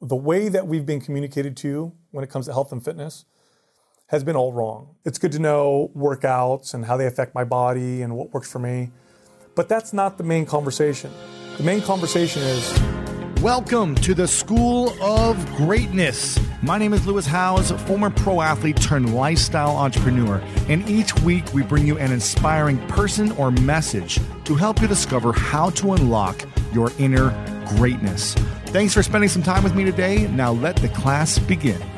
the way that we've been communicated to when it comes to health and fitness has been all wrong. It's good to know workouts and how they affect my body and what works for me, but that's not the main conversation. The main conversation is Welcome to the School of Greatness. My name is Lewis Howes, former pro athlete turned lifestyle entrepreneur, and each week we bring you an inspiring person or message to help you discover how to unlock your inner greatness. Thanks for spending some time with me today. Now let the class begin.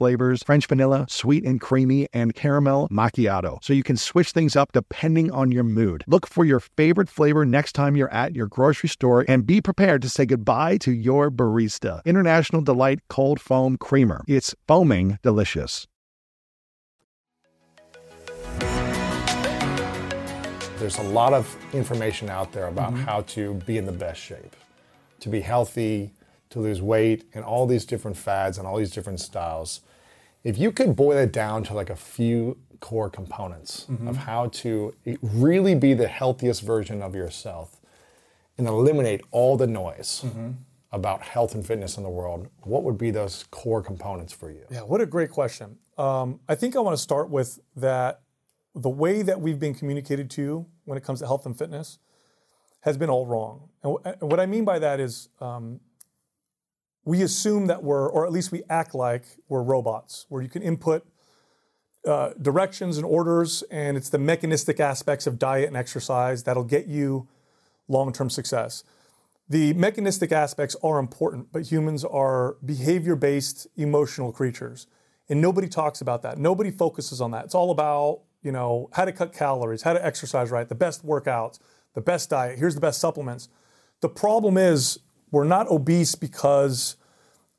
flavors French vanilla, sweet and creamy, and caramel macchiato. So you can switch things up depending on your mood. Look for your favorite flavor next time you're at your grocery store and be prepared to say goodbye to your barista. International Delight Cold Foam Creamer. It's foaming delicious. There's a lot of information out there about mm-hmm. how to be in the best shape, to be healthy, to lose weight, and all these different fads and all these different styles. If you could boil it down to like a few core components of how to really be the healthiest version of yourself and eliminate all the noise about health and fitness in the world, what would be those core components for you? Yeah, what a great question. Um, I think I want to start with that the way that we've been communicated to when it comes to health and fitness has been all wrong. And, wh- and what I mean by that is um, we assume that we're, or at least we act like we're robots, where you can input uh, directions and orders, and it's the mechanistic aspects of diet and exercise that'll get you long term success. The mechanistic aspects are important, but humans are behavior based emotional creatures. And nobody talks about that. Nobody focuses on that. It's all about, you know, how to cut calories, how to exercise right, the best workouts, the best diet, here's the best supplements. The problem is we're not obese because,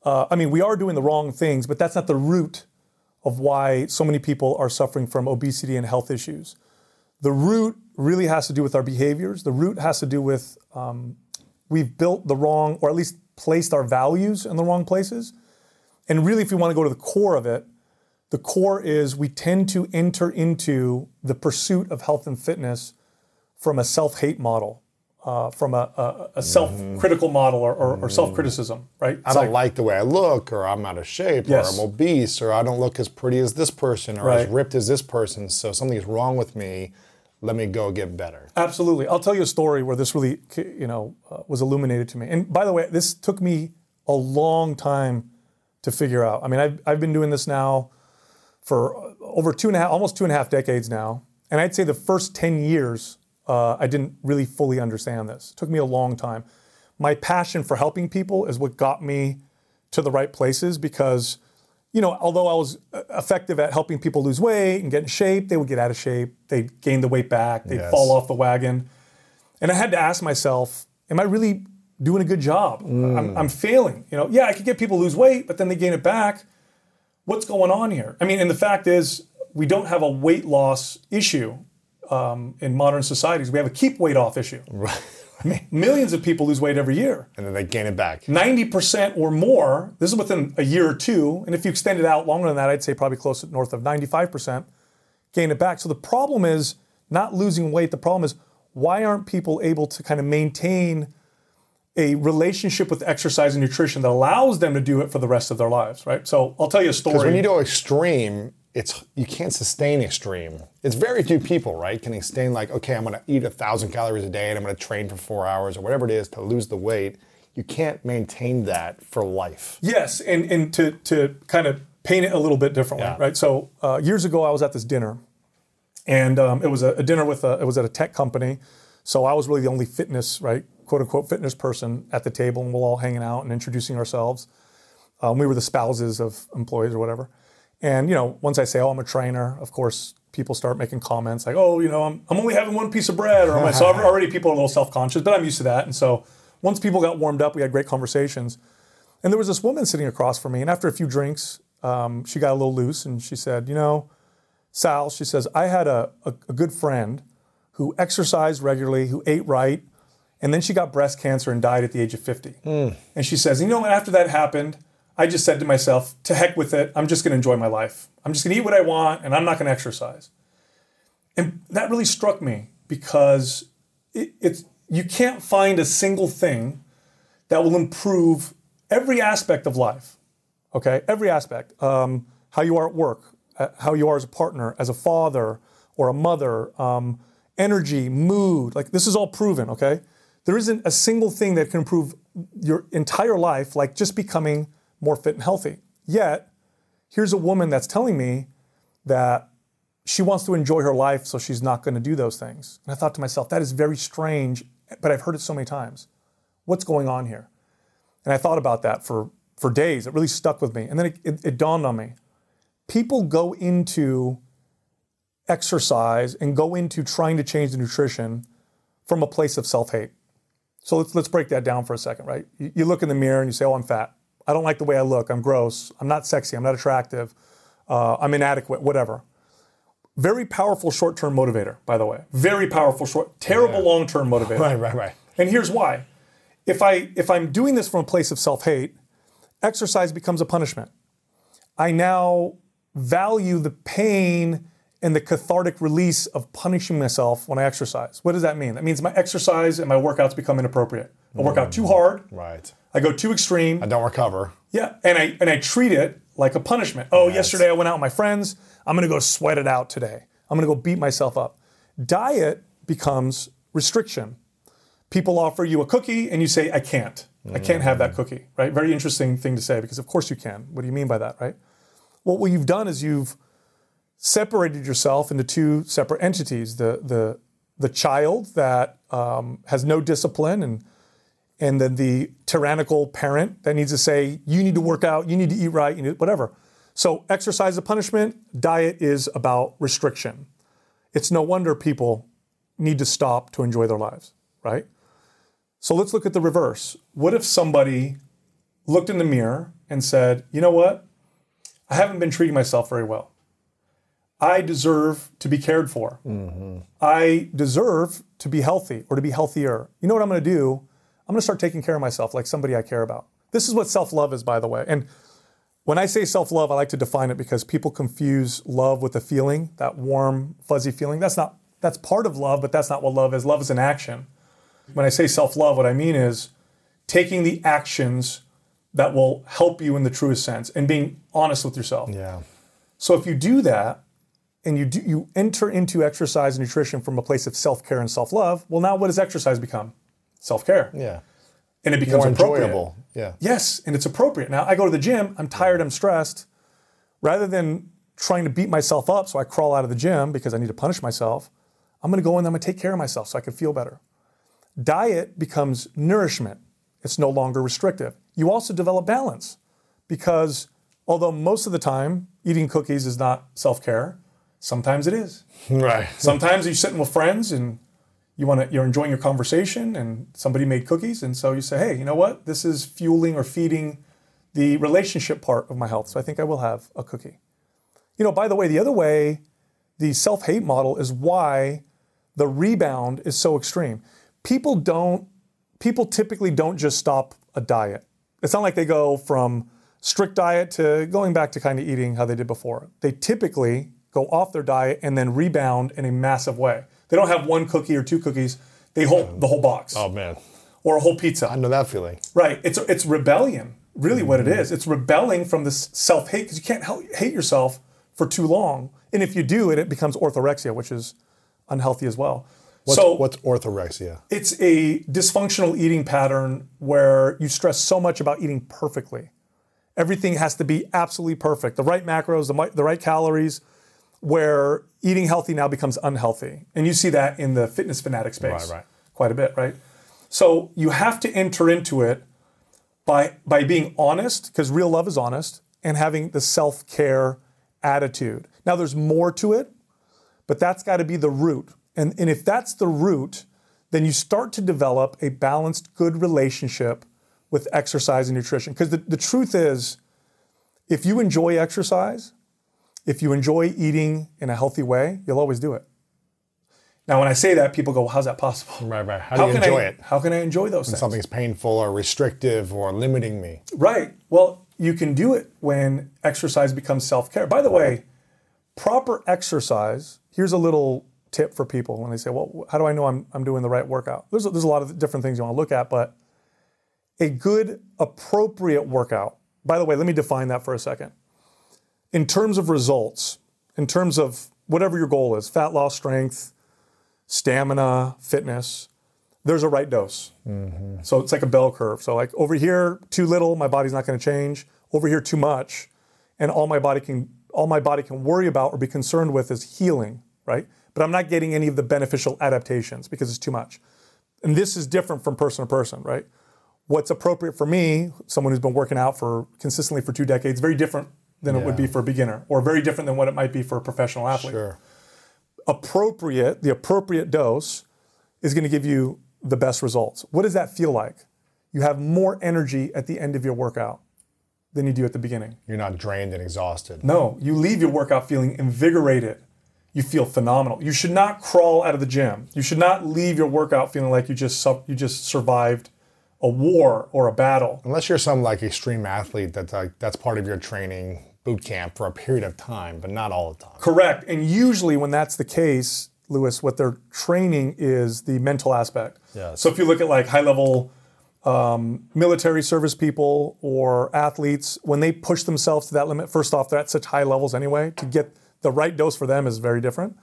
uh, I mean, we are doing the wrong things, but that's not the root of why so many people are suffering from obesity and health issues. The root really has to do with our behaviors. The root has to do with um, we've built the wrong, or at least placed our values in the wrong places. And really, if we want to go to the core of it, the core is we tend to enter into the pursuit of health and fitness from a self hate model, uh, from a, a, a self critical model or, or, or self criticism, right? I don't like the way I look, or I'm out of shape, Yes. or I'm obese, or I don't look as pretty as this person, or as ripped as this person. So something's wrong with me. Let me go get better. Absolutely. I'll tell you a story where this really, you know, uh, was illuminated to me. And by the way, this took me a long time to figure out. I mean, I've, I've been doing this now for over two and a half, almost two and a half decades now. And I'd say the first 10 years uh, I didn't really fully understand this. It took me a long time. My passion for helping people is what got me to the right places because, you know, although I was uh, effective at helping people lose weight and get in shape, they would get out of shape, they'd gain the weight back, they'd Yes. fall off the wagon. And I had to ask myself, am I really doing a good job? I'm, I'm failing. You know, yeah, I could get people lose weight, but then they gain it back. What's going on here? I mean, and the fact is, we don't have a weight loss issue um, in modern societies. We have a keep weight off issue. Right. Millions of people lose weight every year. And then they gain it back. 90% or more, this is within a year or two, and if you extend it out longer than that, I'd say probably close to north of 95%, gain it back. So the problem is not losing weight. The problem is why aren't people able to kind of maintain a relationship with exercise and nutrition that allows them to do it for the rest of their lives, right? So I'll tell you a story. Because when you go extreme, it's you can't sustain extreme. It's very few people, right, can sustain like, okay, I'm gonna eat a thousand calories a day and I'm gonna train for four hours or whatever it is to lose the weight. You can't maintain that for life. Yes, and and to to kind of paint it a little bit differently, Yeah. right? So uh, years ago, I was at this dinner, and um, it was a, a dinner with a it was at a tech company, so I was really the only fitness, right, quote unquote fitness person at the table, and we're all hanging out and introducing ourselves. Um, we were the spouses of employees or whatever, and you know, once I say, "Oh, I'm a trainer," of course, people start making comments like, "Oh, you know, I'm, I'm only having one piece of bread," or so already people are a little self conscious, but I'm used to that, and so once people got warmed up, we had great conversations. And there was this woman sitting across from me, and after a few drinks, um, she got a little loose, and she said, "You know, Sal," she says, "I had a, a, a good friend who exercised regularly, who ate right, and then she got breast cancer and died at the age of 50." And she says, "You know, after that happened, I just said to myself, to heck with it. I'm just going to enjoy my life. I'm just going to eat what I want, and I'm not going to exercise." And that really struck me because it, it's you can't find a single thing that will improve every aspect of life. Okay, every aspect. Um, how you are at work, uh, how you are as a partner, as a father or a mother, um, energy, mood. Like this is all proven. Okay, there isn't a single thing that can improve your entire life, like just becoming more fit and healthy. Yet, here's a woman that's telling me that she wants to enjoy her life, so she's not going to do those things. And I thought to myself, that is very strange, but I've heard it so many times. What's going on here? And I thought about that for, for days. It really stuck with me. And then it, it, it dawned on me. People go into exercise and go into trying to change the nutrition from a place of self hate. So let's, let's break that down for a second, right? You, you look in the mirror and you say, oh, I'm fat. I don't like the way I look. I'm gross. I'm not sexy. I'm not attractive. Uh, I'm inadequate, whatever. Very powerful short term motivator, by the way. Very powerful short, terrible long term motivator. Right, right, right. And here's why. If I if I'm doing this from a place of self-hate, exercise becomes a punishment. I now value the pain and the cathartic release of punishing myself when I exercise. What does that mean? That means my exercise and my workouts become inappropriate. I work out too hard, Right. I go too extreme, I don't recover. yeah, and I and I treat it like a punishment. Oh, yesterday I went out with my friends. I'm going to go sweat it out today. I'm going to go beat myself up. Diet becomes restriction. People offer you a cookie and you say, "I can't. I can't have that cookie." Right? Very interesting thing to say because of course you can. What do you mean by that, right? Well, what you've done is you've separated yourself into two separate entities: the the the child that um, has no discipline and and then the tyrannical parent that needs to say, you need to work out, you need to eat right, you need whatever. So exercise is a punishment, diet is about restriction. It's no wonder people need to stop to enjoy their lives, right? So let's look at the reverse. What if somebody looked in the mirror and said, you know what? I haven't been treating myself very well. I deserve to be cared for. Mm-hmm. I deserve to be healthy or to be healthier. You know what I'm going to do? I'm going to start taking care of myself like somebody I care about. This is what self love is, by the way. And when I say self love, I like to define it because people confuse love with a feeling, that warm, fuzzy feeling. That's not, that's part of love, but that's not what love is. Love is an action. When I say self love, what I mean is taking the actions that will help you in the truest sense and being honest with yourself. Yeah. So if you do that and you do, you enter into exercise and nutrition from a place of self-care and self-love, well now what does exercise become? Self-care. Yeah. And it becomes More appropriate. enjoyable. Yeah. Yes, and it's appropriate. Now I go to the gym, I'm tired, I'm stressed. Rather than trying to beat myself up so I crawl out of the gym because I need to punish myself, I'm going to go in, I'm going to take care of myself so I can feel better. Diet becomes nourishment. It's no longer restrictive. You also develop balance because although most of the time eating cookies is not self-care, sometimes it is. Right. Sometimes you're sitting with friends and you want to you're enjoying your conversation and somebody made cookies and so you say, "Hey, you know what? This is fueling or feeding the relationship part of my health. So I think I will have a cookie." You know, by the way, the other way the self-hate model is why the rebound is so extreme. People don't people typically don't just stop a diet. It's not like they go from strict diet to going back to kind of eating how they did before. They typically go off their diet and then rebound in a massive way. They don't have one cookie or two cookies. They hold the whole box Oh man, or a whole pizza. I know that feeling. Right. It's it's rebellion. Really, what it mm-hmm. is. It's rebelling from this self hate because you can't help, hate yourself for too long. And if you do it, it becomes orthorexia, which is unhealthy as well. What's, so what's orthorexia? it's a dysfunctional eating pattern where you stress so much about eating perfectly. Everything has to be absolutely perfect. The right macros, the, the right calories, where eating healthy now becomes unhealthy. And you see that in the fitness fanatic space Right, right. quite a bit, right? So you have to enter into it by by being honest, because real love is honest, and having the self-care attitude. Now there's more to it, but that's got to be the root. And, and if that's the root, then you start to develop a balanced, good relationship with exercise and nutrition. Because the, the truth is, if you enjoy exercise, if you enjoy eating in a healthy way, you'll always do it. Now, when I say that, people go, well, how's that possible? Right, right. How do you enjoy I, it? How can I enjoy those when things? Something's painful or restrictive or limiting me. Right. Well, you can do it when exercise becomes self care. By the way, proper exercise, here's a little tip for people when they say, well, how do I know I'm, I'm doing the right workout? There's a, there's a lot of different things you want to look at, but a good, appropriate workout, by the way, let me define that for a second. In terms of results, in terms of whatever your goal is fat loss, strength, stamina, fitness, there's a right dose. Mm-hmm. So it's like a bell curve. So like over here, too little, my body's not going to change. Over here, too much, and all my body can all my body can worry about or be concerned with is healing, right? But I'm not getting any of the beneficial adaptations because it's too much. And this is different from person to person, right? What's appropriate for me, someone who's been working out for consistently for two decades, very different than it would be for a beginner, or very different than what it might be for a professional athlete Sure. appropriate, the appropriate dose is going to give you the best results. What does that feel like? You have more energy at the end of your workout than you do at the beginning. You're not drained and exhausted. No, you leave your workout feeling invigorated. You feel phenomenal. You should not crawl out of the gym. You should not leave your workout feeling like you just su- you just survived a war or a battle. Unless you're some like extreme athlete that's like that's part of your training boot camp for a period of time, but not all the time. Correct. And usually, when that's the case, Lewis, what they're training is the mental aspect. Yes. So if you look at like high level um, military service people or athletes, when they push themselves to that limit, first off, they're at such high levels anyway. To get the right dose for them is very different.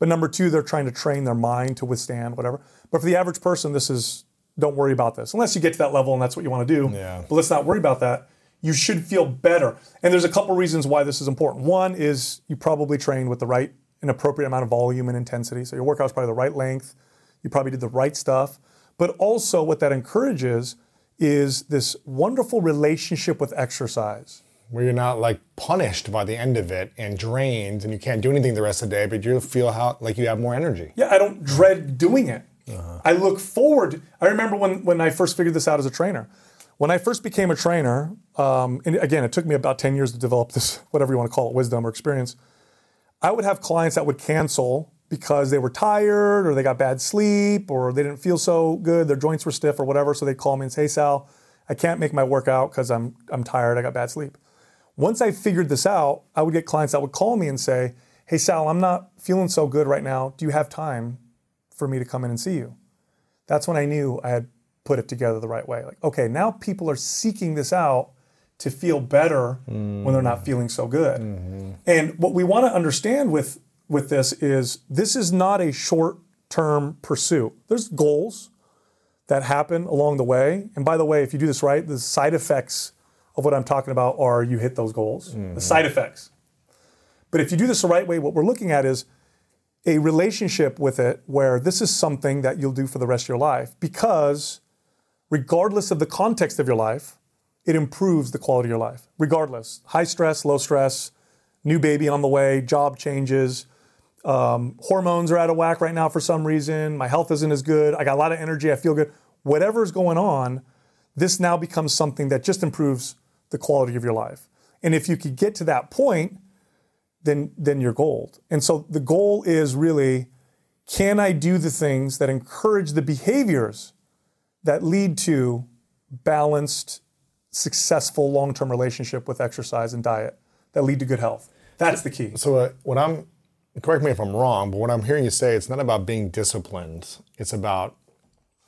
But number two, they're trying to train their mind to withstand whatever. But for the average person, this is don't worry about this unless you get to that level and that's what you want to do. Yeah. But let's not worry about that. You should feel better. And there's a couple reasons why this is important. One is you probably trained with the right and appropriate amount of volume and intensity. So your workout's probably the right length. You probably did the right stuff. But also what that encourages is this wonderful relationship with exercise. Where you're not like punished by the end of it and drained and you can't do anything the rest of the day, but you feel how like you have more energy. Yeah, I don't dread doing it. Uh-huh. I look forward. I remember when, when I first figured this out as a trainer. When I first became a trainer, um, and again, it took me about 10 years to develop this, whatever you want to call it, wisdom or experience. I would have clients that would cancel because they were tired or they got bad sleep or they didn't feel so good, their joints were stiff or whatever. So they'd call me and say, hey, Sal, I can't make my workout because I'm, I'm tired, I got bad sleep. Once I figured this out, I would get clients that would call me and say, hey, Sal, I'm not feeling so good right now. Do you have time for me to come in and see you? That's when I knew I had put it together the right way. Like, okay, now people are seeking this out to feel better when they're not feeling so good. Mm-hmm. And what we want to understand with with this is this is not a short-term pursuit. There's goals that happen along the way. And by the way, if you do this right, the side effects of what I'm talking about are you hit those goals. The mm-hmm. side effects. But if you do this the right way, what we're looking at is a relationship with it where this is something that you'll do for the rest of your life because regardless of the context of your life, it improves the quality of your life. Regardless, high stress, low stress, new baby on the way, job changes, um, hormones are out of whack right now for some reason, my health isn't as good, I got a lot of energy, I feel good. Whatever's going on, this now becomes something that just improves the quality of your life. And if you could get to that point, then then you're gold. And so the goal is really can I do the things that encourage the behaviors that lead to balanced, successful long-term relationship with exercise and diet that lead to good health? That's the key. So uh, what I'm correct me if I'm wrong, but what I'm hearing you say it's not about being disciplined. It's about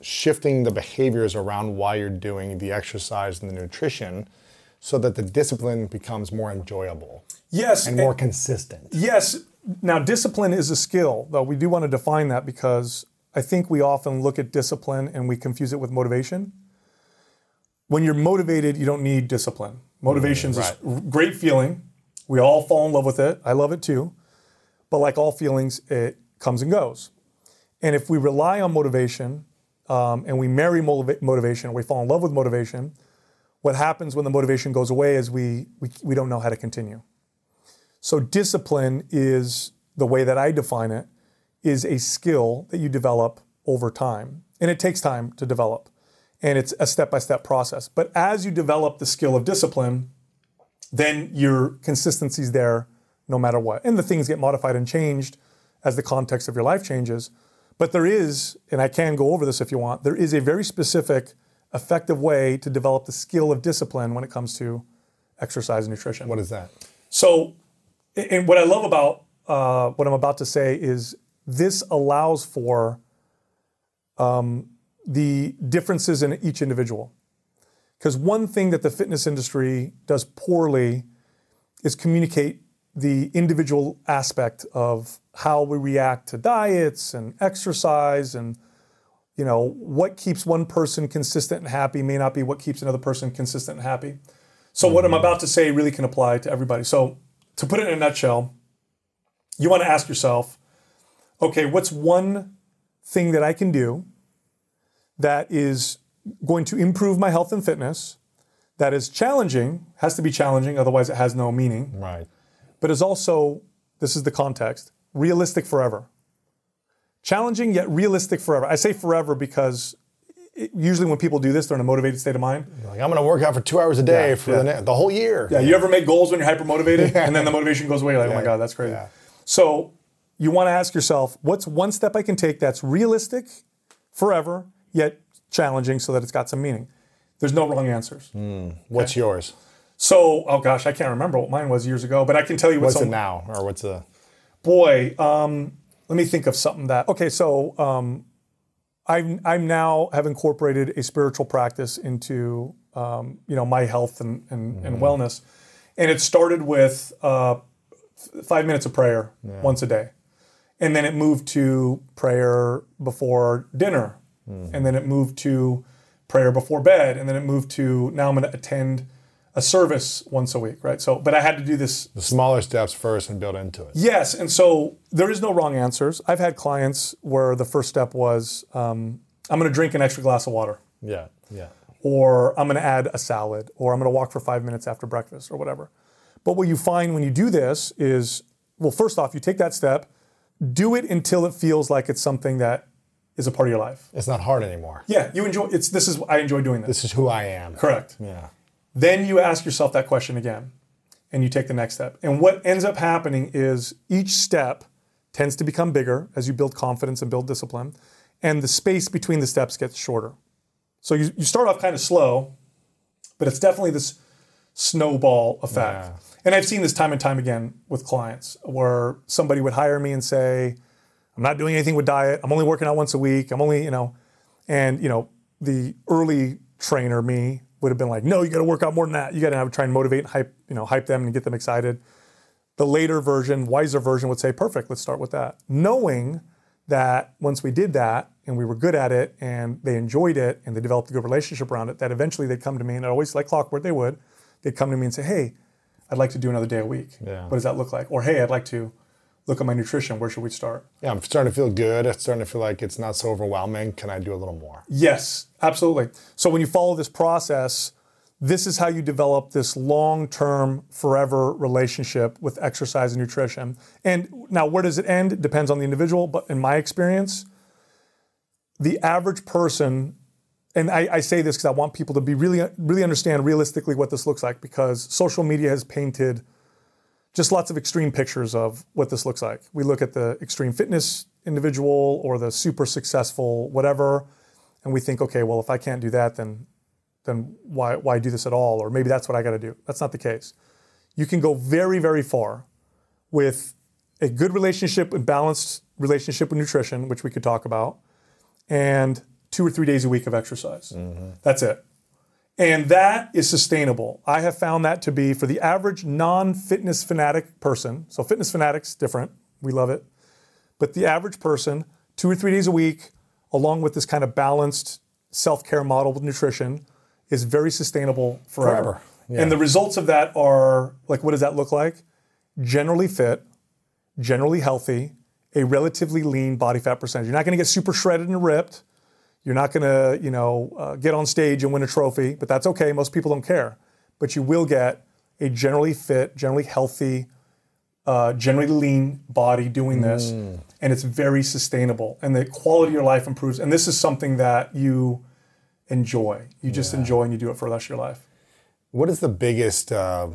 shifting the behaviors around why you're doing the exercise and the nutrition so that the discipline becomes more enjoyable. Yes, and more and, consistent. Yes. Now, discipline is a skill, though we do want to define that because I think we often look at discipline and we confuse it with motivation. When you're motivated, you don't need discipline. Motivation is mm, right. a great feeling. We all fall in love with it. I love it too. But like all feelings, it comes and goes. And if we rely on motivation um, and we marry motiva- motivation, we fall in love with motivation, what happens when the motivation goes away is we, we, we don't know how to continue. So discipline is the way that I define it is a skill that you develop over time. And it takes time to develop. And it's a step-by-step process. But as you develop the skill of discipline, then your consistency is there no matter what. And the things get modified and changed as the context of your life changes. But there is, and I can go over this if you want, there is a very specific, effective way to develop the skill of discipline when it comes to exercise and nutrition. What is that? So, and what I love about uh, what I'm about to say is this allows for um, the differences in each individual. Because one thing that the fitness industry does poorly is communicate the individual aspect of how we react to diets and exercise and you know what keeps one person consistent and happy may not be what keeps another person consistent and happy so mm-hmm. what i'm mm-hmm. about to say really can apply to everybody so to put it in a nutshell you want to ask yourself okay what's one thing that i can do that is going to improve my health and fitness that is challenging has to be challenging otherwise it has no meaning right but is also, this is the context, realistic forever. Challenging yet realistic forever. I say forever because it, usually when people do this, they're in a motivated state of mind. like, I'm going to work out for two hours a day yeah, for yeah. The, the, whole year. Yeah, you ever make goals when you're hyper motivated and then the motivation goes away? You're like, oh my God, that's crazy. So you want to ask yourself, what's one step I can take that's realistic forever, yet challenging so that it's got some meaning? There's no wrong answers. Mm. What's okay? yours? So, oh gosh, I can't remember what mine was years ago, but I can tell you what's, what's it now, or what's the boy. Um, let me think of something that. Okay, so um, I'm I'm now have incorporated a spiritual practice into um, you know my health and and, mm. and, wellness, and it started with uh, five minutes of prayer yeah. once a day, and then it moved to prayer before dinner, mm. and then it moved to prayer before bed, and then it moved to now I'm going to attend a service once a week, right? So, but I had to do this. The smaller steps first and build into it. Yes, and so there is no wrong answers. I've had clients where the first step was, um, I'm going to drink an extra glass of water. Yeah, yeah. Or I'm going to add a salad, or I'm going to walk for five minutes after breakfast, or whatever. But what you find when you do this is, well, first off, you take that step, do it until it feels like it's something that is a part of your life. It's not hard anymore. Yeah, you enjoy. It's this is I enjoy doing this. This is who I am. Correct. Yeah. Then you ask yourself that question again and you take the next step. And what ends up happening is each step tends to become bigger as you build confidence and build discipline, and the space between the steps gets shorter. So you, you start off kind of slow, but it's definitely this snowball effect. Yeah. And I've seen this time and time again with clients where somebody would hire me and say, I'm not doing anything with diet. I'm only working out once a week. I'm only, you know, and, you know, the early trainer, me, would have been like, no, you got to work out more than that. You got to have try and motivate and hype, you know, hype them and get them excited. The later version, wiser version would say, perfect, let's start with that. Knowing that once we did that and we were good at it and they enjoyed it and they developed a good relationship around it, that eventually they'd come to me and always like clockwork they would, they'd come to me and say, hey, I'd like to do another day a week. Yeah. What does that look like? Or hey, I'd like to look at my nutrition. Where should we start? Yeah, I'm starting to feel good. I'm starting to feel like it's not so overwhelming. Can I do a little more? Yes, absolutely. So when you follow this process, this is how you develop this long-term, forever relationship with exercise and nutrition. And now, where does it end? It depends on the individual. But in my experience, the average person, and I, I say this because I want people to be really, really understand realistically what this looks like, because social media has painted just lots of extreme pictures of what this looks like. We look at the extreme fitness individual or the super successful whatever, and we think, okay, well, if I can't do that, then then why why do this at all? Or maybe that's what I got to do. That's not the case. You can go very, very far with a good relationship and balanced relationship with nutrition, which we could talk about, and two or three days a week of exercise. Mm-hmm. That's it. And that is sustainable. I have found that to be for the average non fitness fanatic person. So, fitness fanatics, different. We love it. But the average person, two or three days a week, along with this kind of balanced self care model with nutrition, is very sustainable forever. Forever, yeah. And the results of that are like, what does that look like? Generally fit, generally healthy, a relatively lean body fat percentage. You're not going to get super shredded and ripped. You're not going to, you know, uh, get on stage and win a trophy, but that's okay. Most people don't care. But you will get a generally fit, generally healthy, uh, generally lean body doing this, and it's very sustainable. And the quality of your life improves. And this is something that you enjoy. You just enjoy, and you do it for the rest of your life. What is the biggest uh,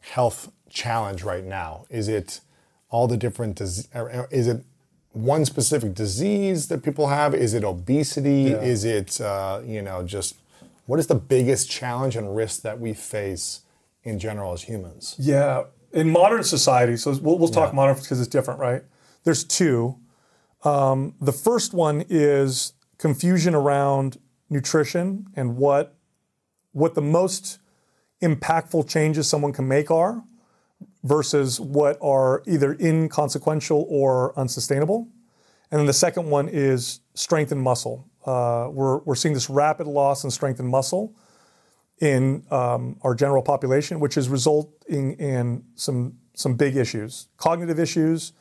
health challenge right now? Is it all the different disease? Is it one specific disease that people have? Is it obesity? Yeah. Is it uh, you know just what is the biggest challenge and risk that we face in general as humans? Yeah, in modern society, so we'll, we'll talk modern because it's different, right? There's two. Um, the first one is confusion around nutrition and what what the most impactful changes someone can make are versus what are either inconsequential or unsustainable. And then the second one is strength and muscle. Uh, we're, we're seeing this rapid loss in strength and muscle in um, our general population, which is resulting in some some big issues, cognitive issues,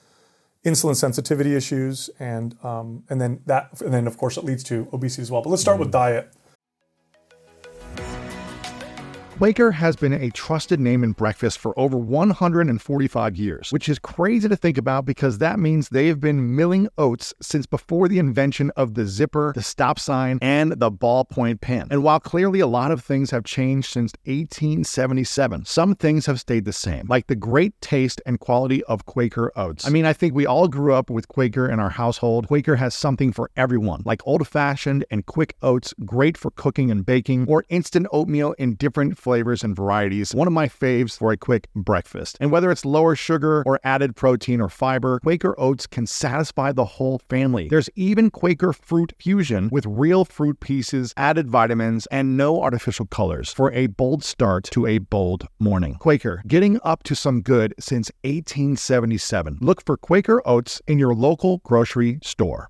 insulin sensitivity issues, and um, and then that and then of course it leads to obesity as well. But let's start with diet. Quaker has been a trusted name in breakfast for over 145 years, which is crazy to think about because that means they have been milling oats since before the invention of the zipper, the stop sign, and the ballpoint pen. And while clearly a lot of things have changed since 1877, some things have stayed the same, like the great taste and quality of Quaker oats. I mean, I think we all grew up with Quaker in our household. Quaker has something for everyone, like old fashioned and quick oats, great for cooking and baking, or instant oatmeal in different flavors and varieties. One of my faves for a quick breakfast. And whether it's lower sugar or added protein or fiber, Quaker oats can satisfy the whole family. There's even Quaker fruit fusion with real fruit pieces, added vitamins, and no artificial colors for a bold start to a bold morning. Quaker, getting up to some good since 1877. Look for Quaker oats in your local grocery store.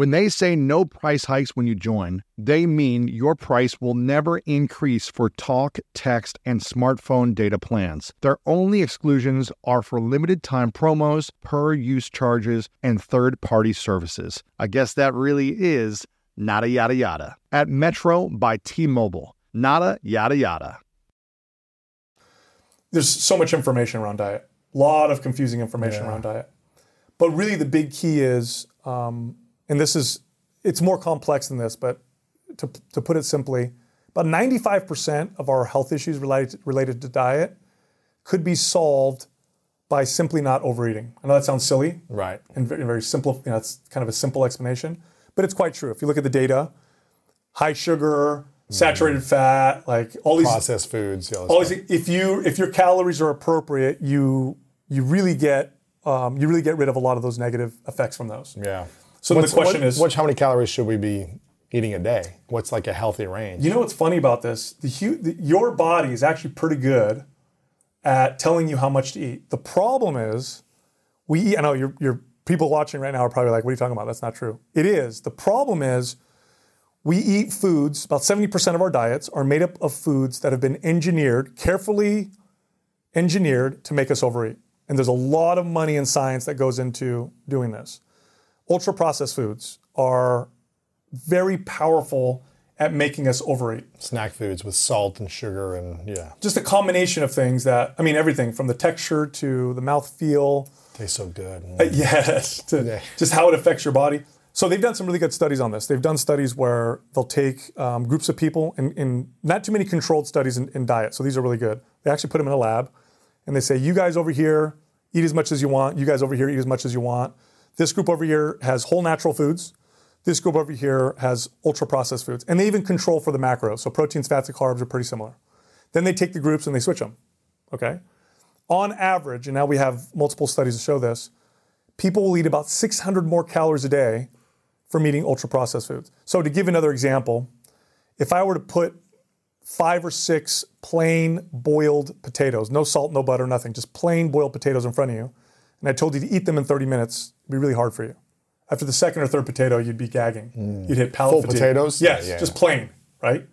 When they say no price hikes when you join, they mean your price will never increase for talk, text, and smartphone data plans. Their only exclusions are for limited time promos, per use charges, and third party services. I guess that really is nada yada yada. At Metro by T Mobile. Nada yada yada there's so much information around diet, a lot of confusing information yeah. around diet. But really, the big key is, um, and this is, it's more complex than this, but to, to put it simply, about 95% of our health issues related, related to diet could be solved by simply not overeating. I know that sounds silly, right? And very, very simple. You know, it's kind of a simple explanation, but it's quite true. If you look at the data, high sugar, saturated fat, like all these processed foods. all these, if you if your calories are appropriate, you you really get um, you really get rid of a lot of those negative effects from those. Yeah. So the question what, is, which how many calories should we be eating a day? What's like a healthy range? You know what's funny about this? The, the your body is actually pretty good at telling you how much to eat. The problem is, we eat. I know your your people watching right now are probably like, "What are you talking about? That's not true." It is. The problem is we eat foods, about 70% of our diets are made up of foods that have been engineered, carefully engineered to make us overeat. And there's a lot of money and science that goes into doing this. Ultra processed foods are very powerful at making us overeat. Snack foods with salt and sugar and yeah. Just a combination of things that, I mean, everything from the texture to the mouth feel. Tastes so good. Uh, yes, to yeah. just how it affects your body. So they've done some really good studies on this. They've done studies where they'll take um, groups of people in, in, not too many controlled studies in, in, diet. So these are really good. They actually put them in a lab, and they say, "You guys over here eat as much as you want. You guys over here eat as much as you want. This group over here has whole natural foods. This group over here has ultra processed foods, and they even control for the macros. So proteins, fats, and carbs are pretty similar. Then they take the groups and they switch them. Okay, on average, and now we have multiple studies to show this. People will eat about 600 more calories a day from eating ultra processed foods. So, to give another example, if I were to put five or six plain boiled potatoes, no salt, no butter, nothing, just plain boiled potatoes in front of you, and I told you to eat them in 30 minutes, it'd be really hard for you. After the second or third potato, you'd be gagging. Mm. You'd hit palate Full fatigue. potatoes? Yes, yeah, yeah, just plain, right?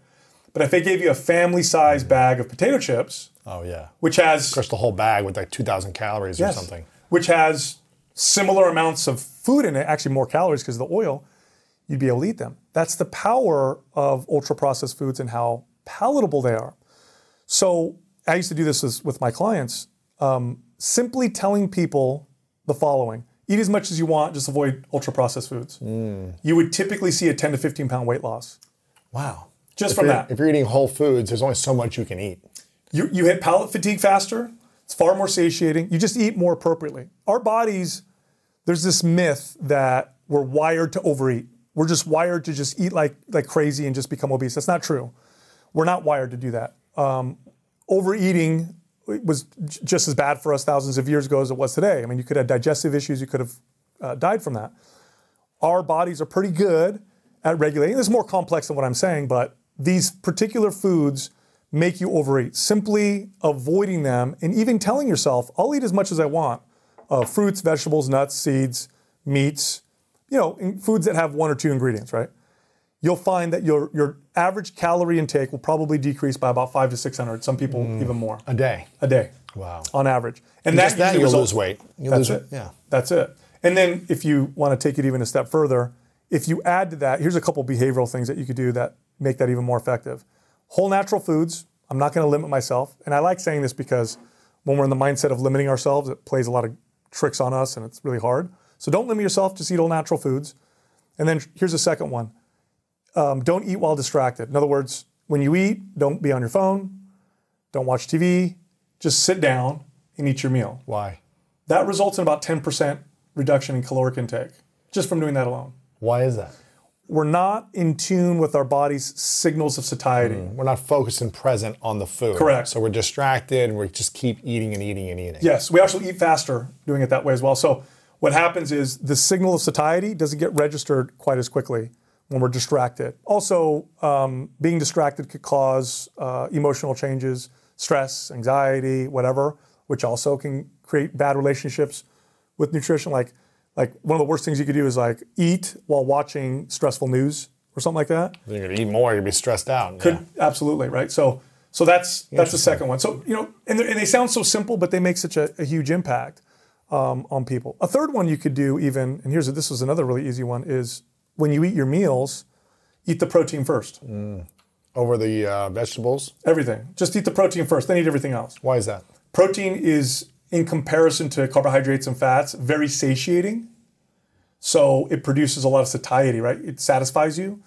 But if they gave you a family size mm. bag of potato chips, oh yeah, which has crush the whole bag with like 2,000 calories yes, or something, which has similar amounts of food in it, actually more calories because of the oil, you'd be able to eat them. That's the power of ultra processed foods and how palatable they are. So I used to do this with my clients, um, simply telling people the following eat as much as you want, just avoid ultra processed foods. Mm. You would typically see a 10 to 15 pound weight loss. Wow. Just if from that. If you're eating whole foods, there's only so much you can eat. You, you hit palate fatigue faster. It's far more satiating. You just eat more appropriately. Our bodies, there's this myth that we're wired to overeat. We're just wired to just eat like like crazy and just become obese. That's not true. We're not wired to do that. Um, overeating was just as bad for us thousands of years ago as it was today. I mean, you could have digestive issues. You could have uh, died from that. Our bodies are pretty good at regulating. This is more complex than what I'm saying, but these particular foods make you overeat. Simply avoiding them and even telling yourself, I'll eat as much as I want uh, fruits, vegetables, nuts, seeds, meats, you know, foods that have one or two ingredients, right? You'll find that your, your average calorie intake will probably decrease by about five to 600, some people mm. even more. A day? A day. Wow. On average. And, and that, that you'll lose weight. You'll that's lose it. Yeah. That's it. And then if you want to take it even a step further, if you add to that, here's a couple behavioral things that you could do that make that even more effective. Whole natural foods, I'm not going to limit myself. And I like saying this because when we're in the mindset of limiting ourselves, it plays a lot of tricks on us and it's really hard. So don't limit yourself, just eat all natural foods. And then here's the second one um, don't eat while distracted. In other words, when you eat, don't be on your phone, don't watch TV, just sit down and eat your meal. Why? That results in about 10% reduction in caloric intake just from doing that alone. Why is that? we're not in tune with our body's signals of satiety. Mm, we're not focused and present on the food. Correct. So we're distracted and we just keep eating and eating and eating. Yes, we actually eat faster doing it that way as well. So what happens is the signal of satiety doesn't get registered quite as quickly when we're distracted. Also, um, being distracted could cause uh, emotional changes, stress, anxiety, whatever, which also can create bad relationships with nutrition. Like, like one of the worst things you could do is like eat while watching stressful news or something like that. You're gonna eat more. You're gonna be stressed out. Could yeah. absolutely right. So so that's that's the second one. So you know, and, and they sound so simple, but they make such a, a huge impact um, on people. A third one you could do even, and here's a, this was another really easy one is when you eat your meals, eat the protein first. Over the uh, vegetables. Everything. Just eat the protein first, then eat everything else. Why is that? Protein is, in comparison to carbohydrates and fats, very satiating. So it produces a lot of satiety, right? It satisfies you.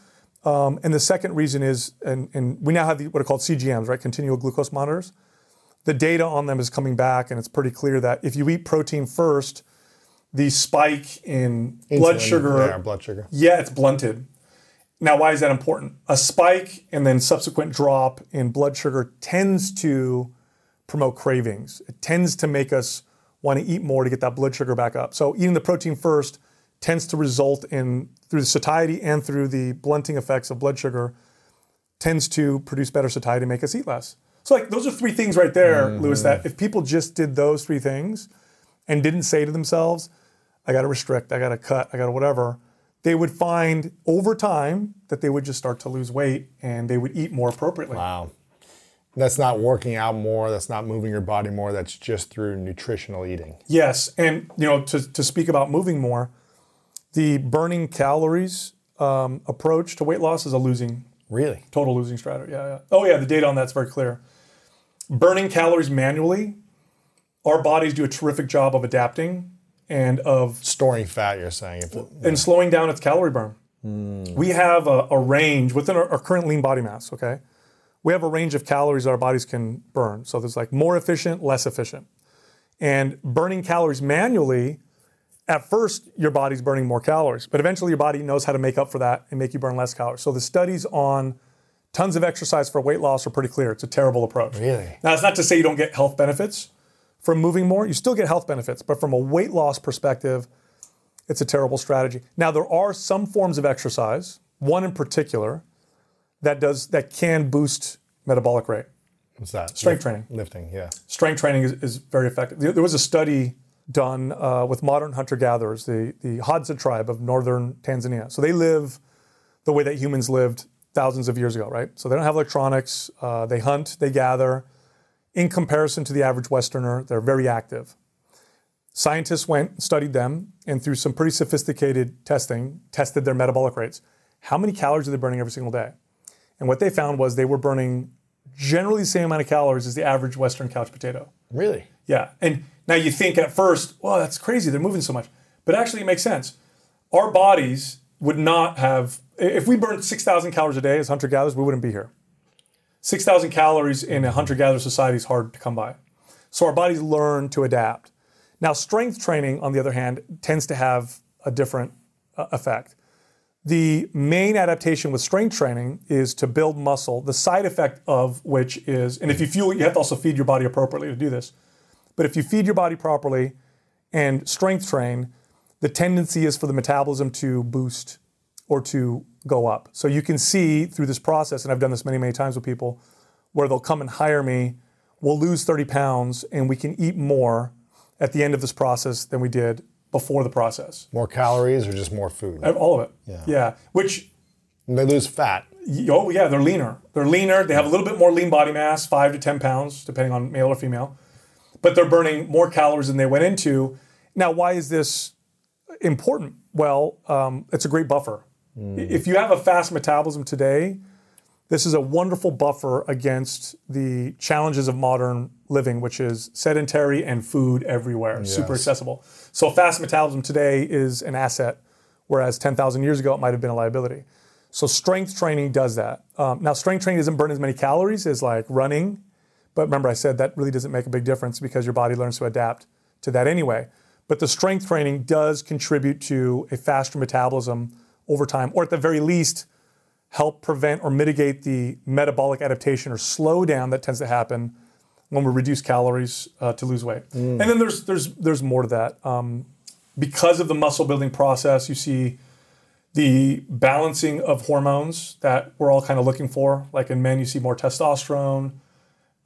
Um, and the second reason is, and, and we now have the, what are called CGMs, right? Continual glucose monitors. The data on them is coming back, and it's pretty clear that if you eat protein first, the spike in blood sugar, Yeah, blood sugar. yeah, it's blunted. Now, why is that important? A spike and then subsequent drop in blood sugar tends to promote cravings. It tends to make us want to eat more to get that blood sugar back up. So, eating the protein first tends to result in, through the satiety and through the blunting effects of blood sugar, tends to produce better satiety, and make us eat less. So, like, those are three things right there, Lewis, mm-hmm. that if people just did those three things and didn't say to themselves, I got to restrict, I got to cut, I got to whatever, they would find over time that they would just start to lose weight and they would eat more appropriately. Wow. That's not working out more. That's not moving your body more. That's just through nutritional eating. Yes, and you know to, to speak about moving more, the burning calories um, approach to weight loss is a losing, Really? total losing strategy. Yeah, yeah. Oh yeah, the data on that's very clear. Burning calories manually, our bodies do a terrific job of adapting and of Storing fat, you're saying. If it, and slowing down its calorie burn. Hmm. We have a, a range within our, our current lean body mass, okay? We have a range of calories our bodies can burn. So there's like more efficient, less efficient. And burning calories manually, at first your body's burning more calories, but eventually your body knows how to make up for that and make you burn less calories. So the studies on tons of exercise for weight loss are pretty clear. It's a terrible approach. Really? Now, it's not to say you don't get health benefits from moving more. You still get health benefits, but from a weight loss perspective, it's a terrible strategy. Now, there are some forms of exercise, one in particular, that does that can boost metabolic rate. what's that? Strength Lift- training. Lifting, yeah. Strength training is, is very effective. There there was a study done uh, with modern hunter gatherers, the, the Hadza tribe of northern Tanzania. So they live the way that humans lived thousands of years ago, right? So they don't have electronics, uh, they hunt, they gather. In comparison to the average Westerner, they're very active. Scientists went and studied them and through some pretty sophisticated testing, tested their metabolic rates. How many calories are they burning every single day? And what they found was they were burning generally the same amount of calories as the average Western couch potato. Really? Yeah. And now you think at first, well, that's crazy. They're moving so much. But actually, it makes sense. Our bodies would not have, if we burned 6,000 calories a day as hunter gatherers, we wouldn't be here. 6,000 calories in a hunter gatherer society is hard to come by. So our bodies learn to adapt. Now, strength training, on the other hand, tends to have a different uh, effect. The main adaptation with strength training is to build muscle, the side effect of which is, and if you fuel you have to also feed your body appropriately to do this. But if you feed your body properly and strength train, the tendency is for the metabolism to boost or to go up. So you can see through this process, and I've done this many, many times with people, where they'll come and hire me, we'll lose 30 pounds, and we can eat more at the end of this process than we did before the process. More calories or just more food? All of it. Yeah. Yeah. Which And they lose fat. Oh yeah, they're leaner. They're leaner. They have a little bit more lean body mass, five to ten pounds, depending on male or female. But they're burning more calories than they went into. Now, why is this important? Well, um, it's a great buffer. If you have a fast metabolism today, this is a wonderful buffer against the challenges of modern living, which is sedentary and food everywhere, super accessible. So, fast metabolism today is an asset, whereas 10,000 years ago it might have been a liability. So, strength training does that. Um, now, strength training doesn't burn as many calories as like running, but remember, I said that really doesn't make a big difference because your body learns to adapt to that anyway. But the strength training does contribute to a faster metabolism over time, or at the very least, help prevent or mitigate the metabolic adaptation or slowdown that tends to happen when we reduce calories uh, to lose weight. And then there's there's there's more to that. Um, because of the muscle building process, you see the balancing of hormones that we're all kind of looking for. Like in men, you see more testosterone.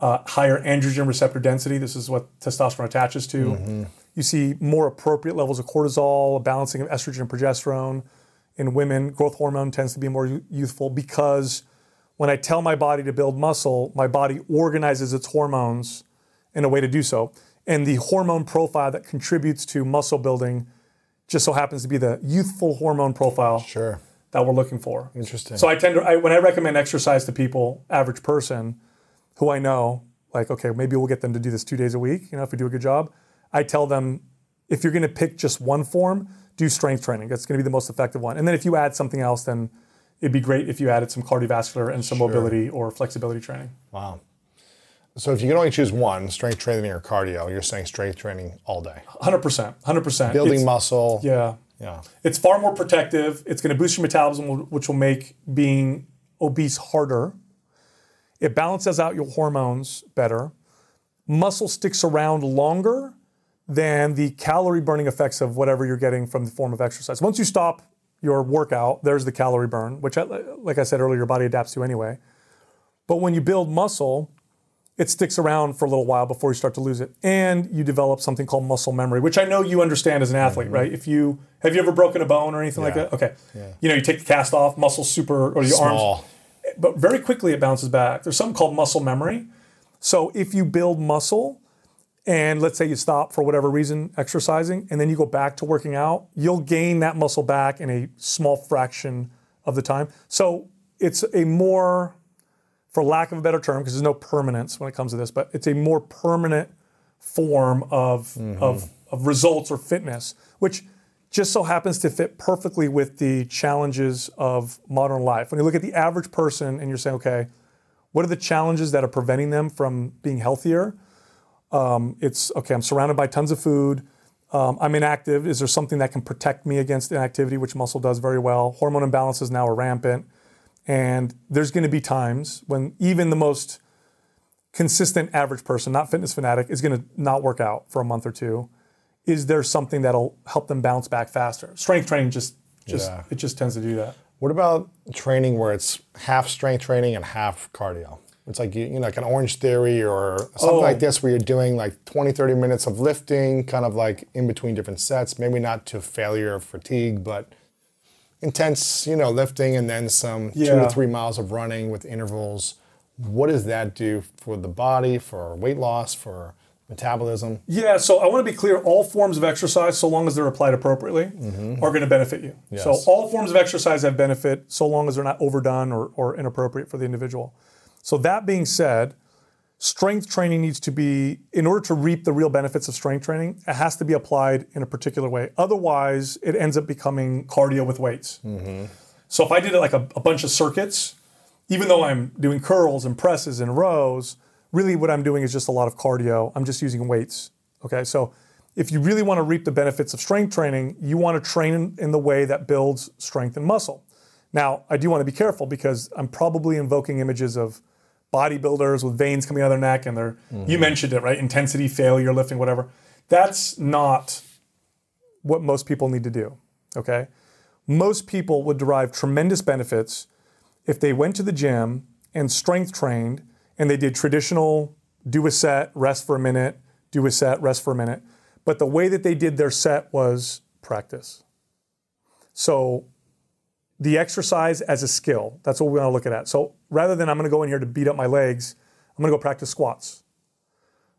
uh, higher androgen receptor density. This is what testosterone attaches to. Mm-hmm. You see more appropriate levels of cortisol, a balancing of estrogen and progesterone. In women, growth hormone tends to be more youthful because when I tell my body to build muscle, my body organizes its hormones in a way to do so. And the hormone profile that contributes to muscle building just so happens to be the youthful hormone profile Sure. that we're looking for. Interesting. So I tend to, I, when I recommend exercise to people, average person, who I know, like, okay, maybe we'll get them to do this two days a week, you know, if we do a good job, I tell them, if you're gonna pick just one form, do strength training. That's gonna be the most effective one. And then if you add something else, then it'd be great if you added some cardiovascular and some mobility or flexibility training. Wow. So if you can only choose one, strength training or cardio, you're saying strength training all day. 100%, 100%. Building It's- muscle. Yeah. Yeah. It's far more protective. It's going to boost your metabolism, which will make being obese harder. It balances out your hormones better. Muscle sticks around longer than the calorie burning effects of whatever you're getting from the form of exercise. Once you stop your workout, there's the calorie burn, which, I- like I said earlier, your body adapts to anyway. But when you build muscle, it sticks around for a little while before you start to lose it. And you develop something called muscle memory, which I know you understand as an athlete, mm-hmm. right? If you have you ever broken a bone or anything like that? Okay. You know, you take the cast off, muscle super or your arms but very quickly it bounces back. There's something called muscle memory. So if you build muscle and let's say you stop for whatever reason exercising and then you go back to working out, you'll gain that muscle back in a small fraction of the time. So it's a more for lack of a better term, because there's no permanence when it comes to this, but it's a more permanent form of, mm-hmm. of, of results or fitness, which just so happens to fit perfectly with the challenges of modern life. When you look at the average person and you're saying, okay, what are the challenges that are preventing them from being healthier? Um, it's okay, I'm surrounded by tons of food. Um, I'm inactive. Is there something that can protect me against inactivity, which muscle does very well? Hormone imbalances now are rampant. And there's going to be times when even the most consistent average person, not fitness fanatic, is going to not work out for a month or two. Is there something that'll help them bounce back faster? Strength training just just Yeah. it just tends to do that. What about training where it's half strength training and half cardio? It's like you, you know, like an Orange Theory or something Oh. like this, where you're doing like 20, 30 minutes of lifting, kind of like in between different sets. Maybe not to failure or fatigue, but intense, you know, lifting and then some two Yeah. to three miles of running with intervals. What does that do for the body, for weight loss, for metabolism? Yeah, so I want to be clear all forms of exercise, so long as they're applied appropriately, mm-hmm. are going to benefit you. So all forms of exercise have benefit so long as they're not overdone or, or inappropriate for the individual. So that being said, strength training needs to be, in order to reap the real benefits of strength training, it has to be applied in a particular way. Otherwise, it ends up becoming cardio with weights. Mm-hmm. So if I did it like a, a bunch of circuits, even though I'm doing curls and presses and rows, really what I'm doing is just a lot of cardio. I'm just using weights. Okay, so if you really want to reap the benefits of strength training, you want to train in, in the way that builds strength and muscle. Now, I do want to be careful because I'm probably invoking images of bodybuilders with veins coming out of their neck and they're, you mm-hmm. mentioned it, right? Intensity, failure, lifting, whatever. That's not what most people need to do. Okay? Most people would derive tremendous benefits if they went to the gym and strength trained and they did traditional do a set, rest for a minute, do a set, rest for a minute. But the way that they did their set was practice. So the exercise as a skill, that's what we want to look at. So rather than I'm going to go in here to beat up my legs, I'm going to go practice squats.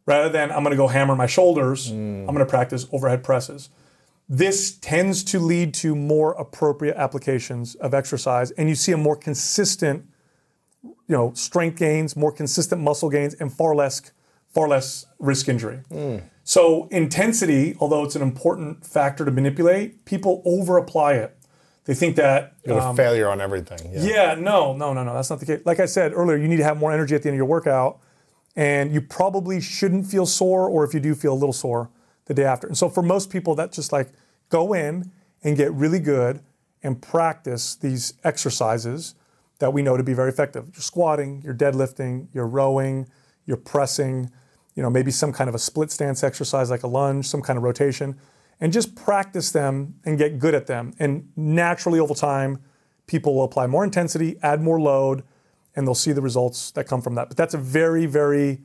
Rather than I'm going to go hammer my shoulders, mm. I'm going to practice overhead presses. This tends to lead to more appropriate applications of exercise and you see a more consistent you know strength gains more consistent muscle gains and far less far less risk injury. Mm. So intensity although it's an important factor to manipulate people over apply it they think that You have a um, failure on everything. Yeah. yeah, no, no, no, no. That's not the case. Like I said earlier, you need to have more energy at the end of your workout, and you probably shouldn't feel sore, or if you do feel a little sore, the day after. And so for most people, that's just like go in and get really good and practice these exercises that we know to be very effective. You're squatting, you're deadlifting, you're rowing, you're pressing, you know, maybe some kind of a split stance exercise like a lunge, some kind of rotation, and just practice them and get good at them. And naturally over time, people will apply more intensity, add more load, and they'll see the results that come from that. But that's a very, very,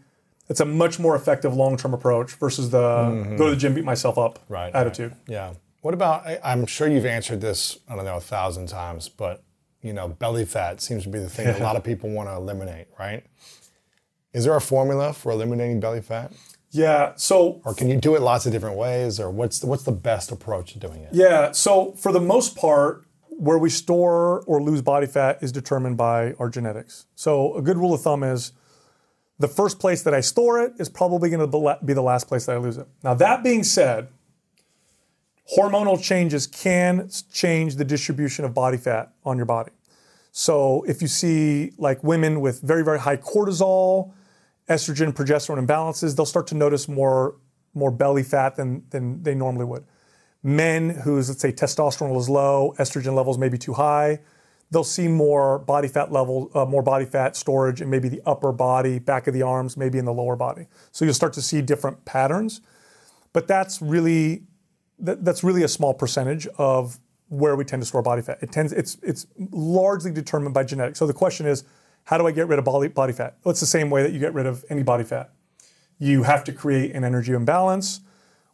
it's a much more effective long term approach versus the mm-hmm. go to the gym, beat myself up Right, attitude. Yeah. What about? I'm sure you've answered this. I don't know a thousand times, but you know, belly fat seems to be the thing that a lot of people want to eliminate. Right? Is there a formula for eliminating belly fat, Yeah. So or can you do it lots of different ways, or what's the, what's the best approach to doing it? Yeah. So for the most part, where we store or lose body fat is determined by our genetics. So a good rule of thumb is the first place that I store it is probably going to be the last place that I lose it. Now, that being said, hormonal changes can change the distribution of body fat on your body. So if you see like women with very, very high cortisol, estrogen, progesterone imbalances, they'll start to notice more, more belly fat than, than they normally would men whose let's say testosterone is low, estrogen levels may be too high, they'll see more body fat level, uh, more body fat storage in maybe the upper body, back of the arms, maybe in the lower body. So you'll start to see different patterns, but that's really that, that's really a small percentage of where we tend to store body fat. It tends it's it's largely determined by genetics. So the question is, how do I get rid of body body fat? Well, it's the same way that you get rid of any body fat. You have to create an energy imbalance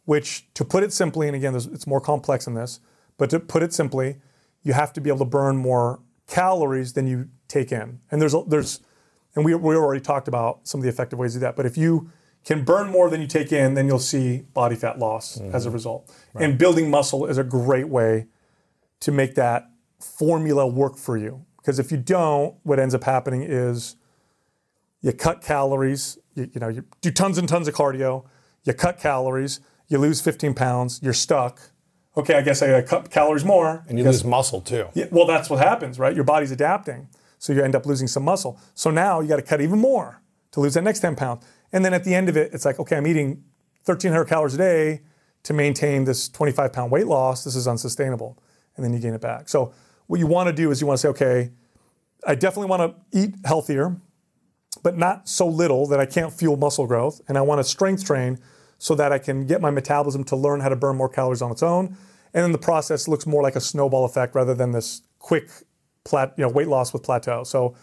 which to put it simply, and again, it's more complex than this, but to put it simply, you have to be able to burn more calories than you take in. And there's, there's, and we, we already talked about some of the effective ways to do that. But if you can burn more than you take in, then you'll see body fat loss as a mm-hmm. result. And building muscle is a great way to make that formula work for you. Because if you don't, what ends up happening is you cut calories, you, you know, you do tons and tons of cardio, you cut calories, you lose 15 pounds, you're stuck. Okay, I guess I gotta cut calories more. And you lose muscle too. Yeah, well, that's what happens, right? Your body's adapting. So you end up losing some muscle. So now you got to cut even more to lose that next 10 pounds. And then at the end of it, it's like, okay, I'm eating 1,300 calories a day to maintain this 25 pound weight loss. This is unsustainable. And then you gain it back. So what you want to do is you want to say, okay, I definitely want to eat healthier, but not so little that I can't fuel muscle growth. And I want to strength train so that I can get my metabolism to learn how to burn more calories on its own. And then the process looks more like a snowball effect rather than this quick plat, you know, weight loss with plateau. So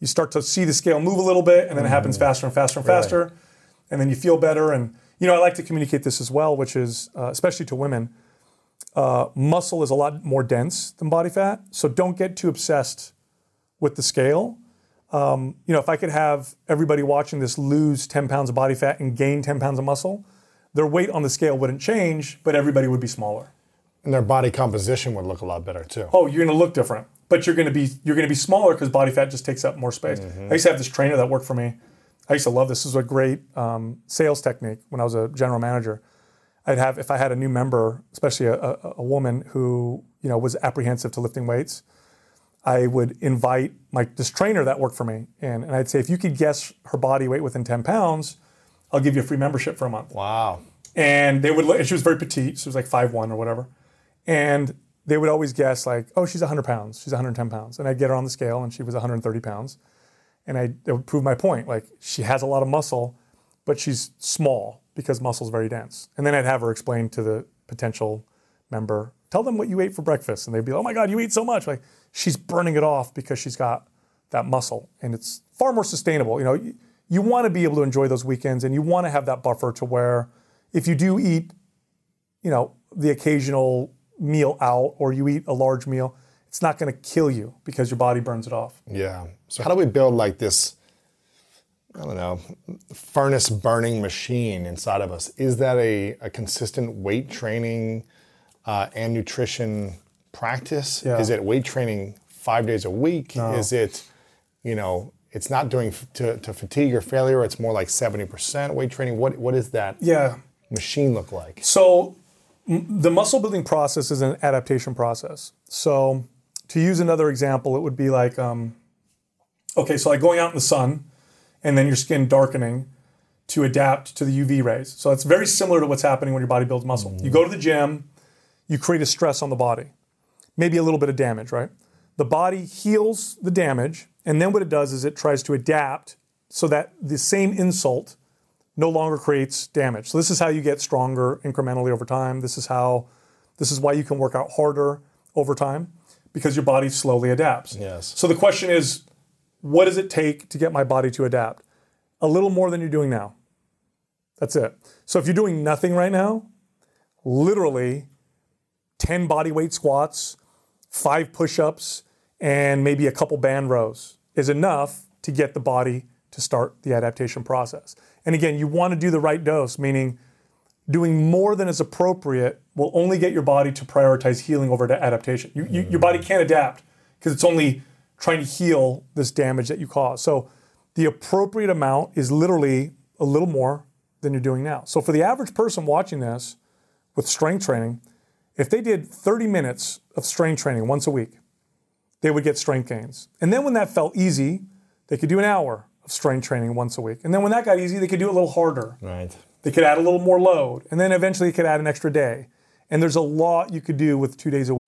you start to see the scale move a little bit, and then it happens faster and faster and faster, and then you feel better. And you know, I like to communicate this as well, which is uh, especially to women. Uh, muscle is a lot more dense than body fat, so don't get too obsessed with the scale. Um, you know, if I could have everybody watching this lose 10 pounds of body fat and gain 10 pounds of muscle, their weight on the scale wouldn't change, but everybody would be smaller. And their body composition would look a lot better too. Oh, you're going to look different, but you're going to be you're going to be smaller because body fat just takes up more space. I used to have this trainer that worked for me. I used to love this. This was a great um, sales technique when I was a general manager. I'd have if I had a new member, especially a, a, a woman who you know was apprehensive to lifting weights. I would invite my this trainer that worked for me in, and I'd say, if you could guess her body weight within 10 pounds, I'll give you a free membership for a month. Wow. And they would, and she was very petite. She was like 5'1 or whatever. And they would always guess, like, oh, she's 100 pounds. She's 110 pounds. And I'd get her on the scale, and she was 130 pounds. And I, it would prove my point. Like, she has a lot of muscle, but she's small because muscle's very dense. And then I'd have her explain to the potential member, tell them what you ate for breakfast. And they'd be, like, oh my God, you eat so much. Like, she's burning it off because she's got that muscle. And it's far more sustainable. You know, you, you want to be able to enjoy those weekends and you want to have that buffer to where if you do eat, you know, the occasional meal out or you eat a large meal, it's not going to kill you because your body burns it off. Yeah. So how do we build like this? I don't know, furnace burning machine inside of us. Is that a, a consistent weight training uh, and nutrition practice? Yeah. Is it weight training five days a week? Is it, you know, it's not doing f- to, to fatigue or failure. It's more like seventy percent weight training. What what does that Yeah. machine look like? So m- the muscle building process is an adaptation process. So to use another example, it would be like, um, okay, so like going out in the sun and then your skin darkening to adapt to the UV rays. So it's very similar to what's happening when your body builds muscle. You go to the gym, you create a stress on the body, maybe a little bit of damage, right? The body heals the damage, and then what it does is it tries to adapt so that the same insult no longer creates damage. So this is how you get stronger incrementally over time. This is how this is why you can work out harder over time because your body slowly adapts. Yes. So the question is what does it take to get my body to adapt? A little more than you're doing now. That's it. So if you're doing nothing right now, literally 10 body weight squats, five push ups, and maybe a couple band rows is enough to get the body to start the adaptation process. And again, you want to do the right dose, meaning doing more than is appropriate will only get your body to prioritize healing over to adaptation. You, you, your body mm. can't adapt because it's only trying to heal this damage that you cause. So the appropriate amount is literally a little more than you're doing now. So for the average person watching this with strength training, if they did 30 minutes of strength training once a week, they would get strength gains. And then when that felt easy, they could do an hour of strength training once a week. And then when that got easy, they could do it a little harder. Right. They could add a little more load. And then eventually they could add an extra day. And there's a lot you could do with two days a week.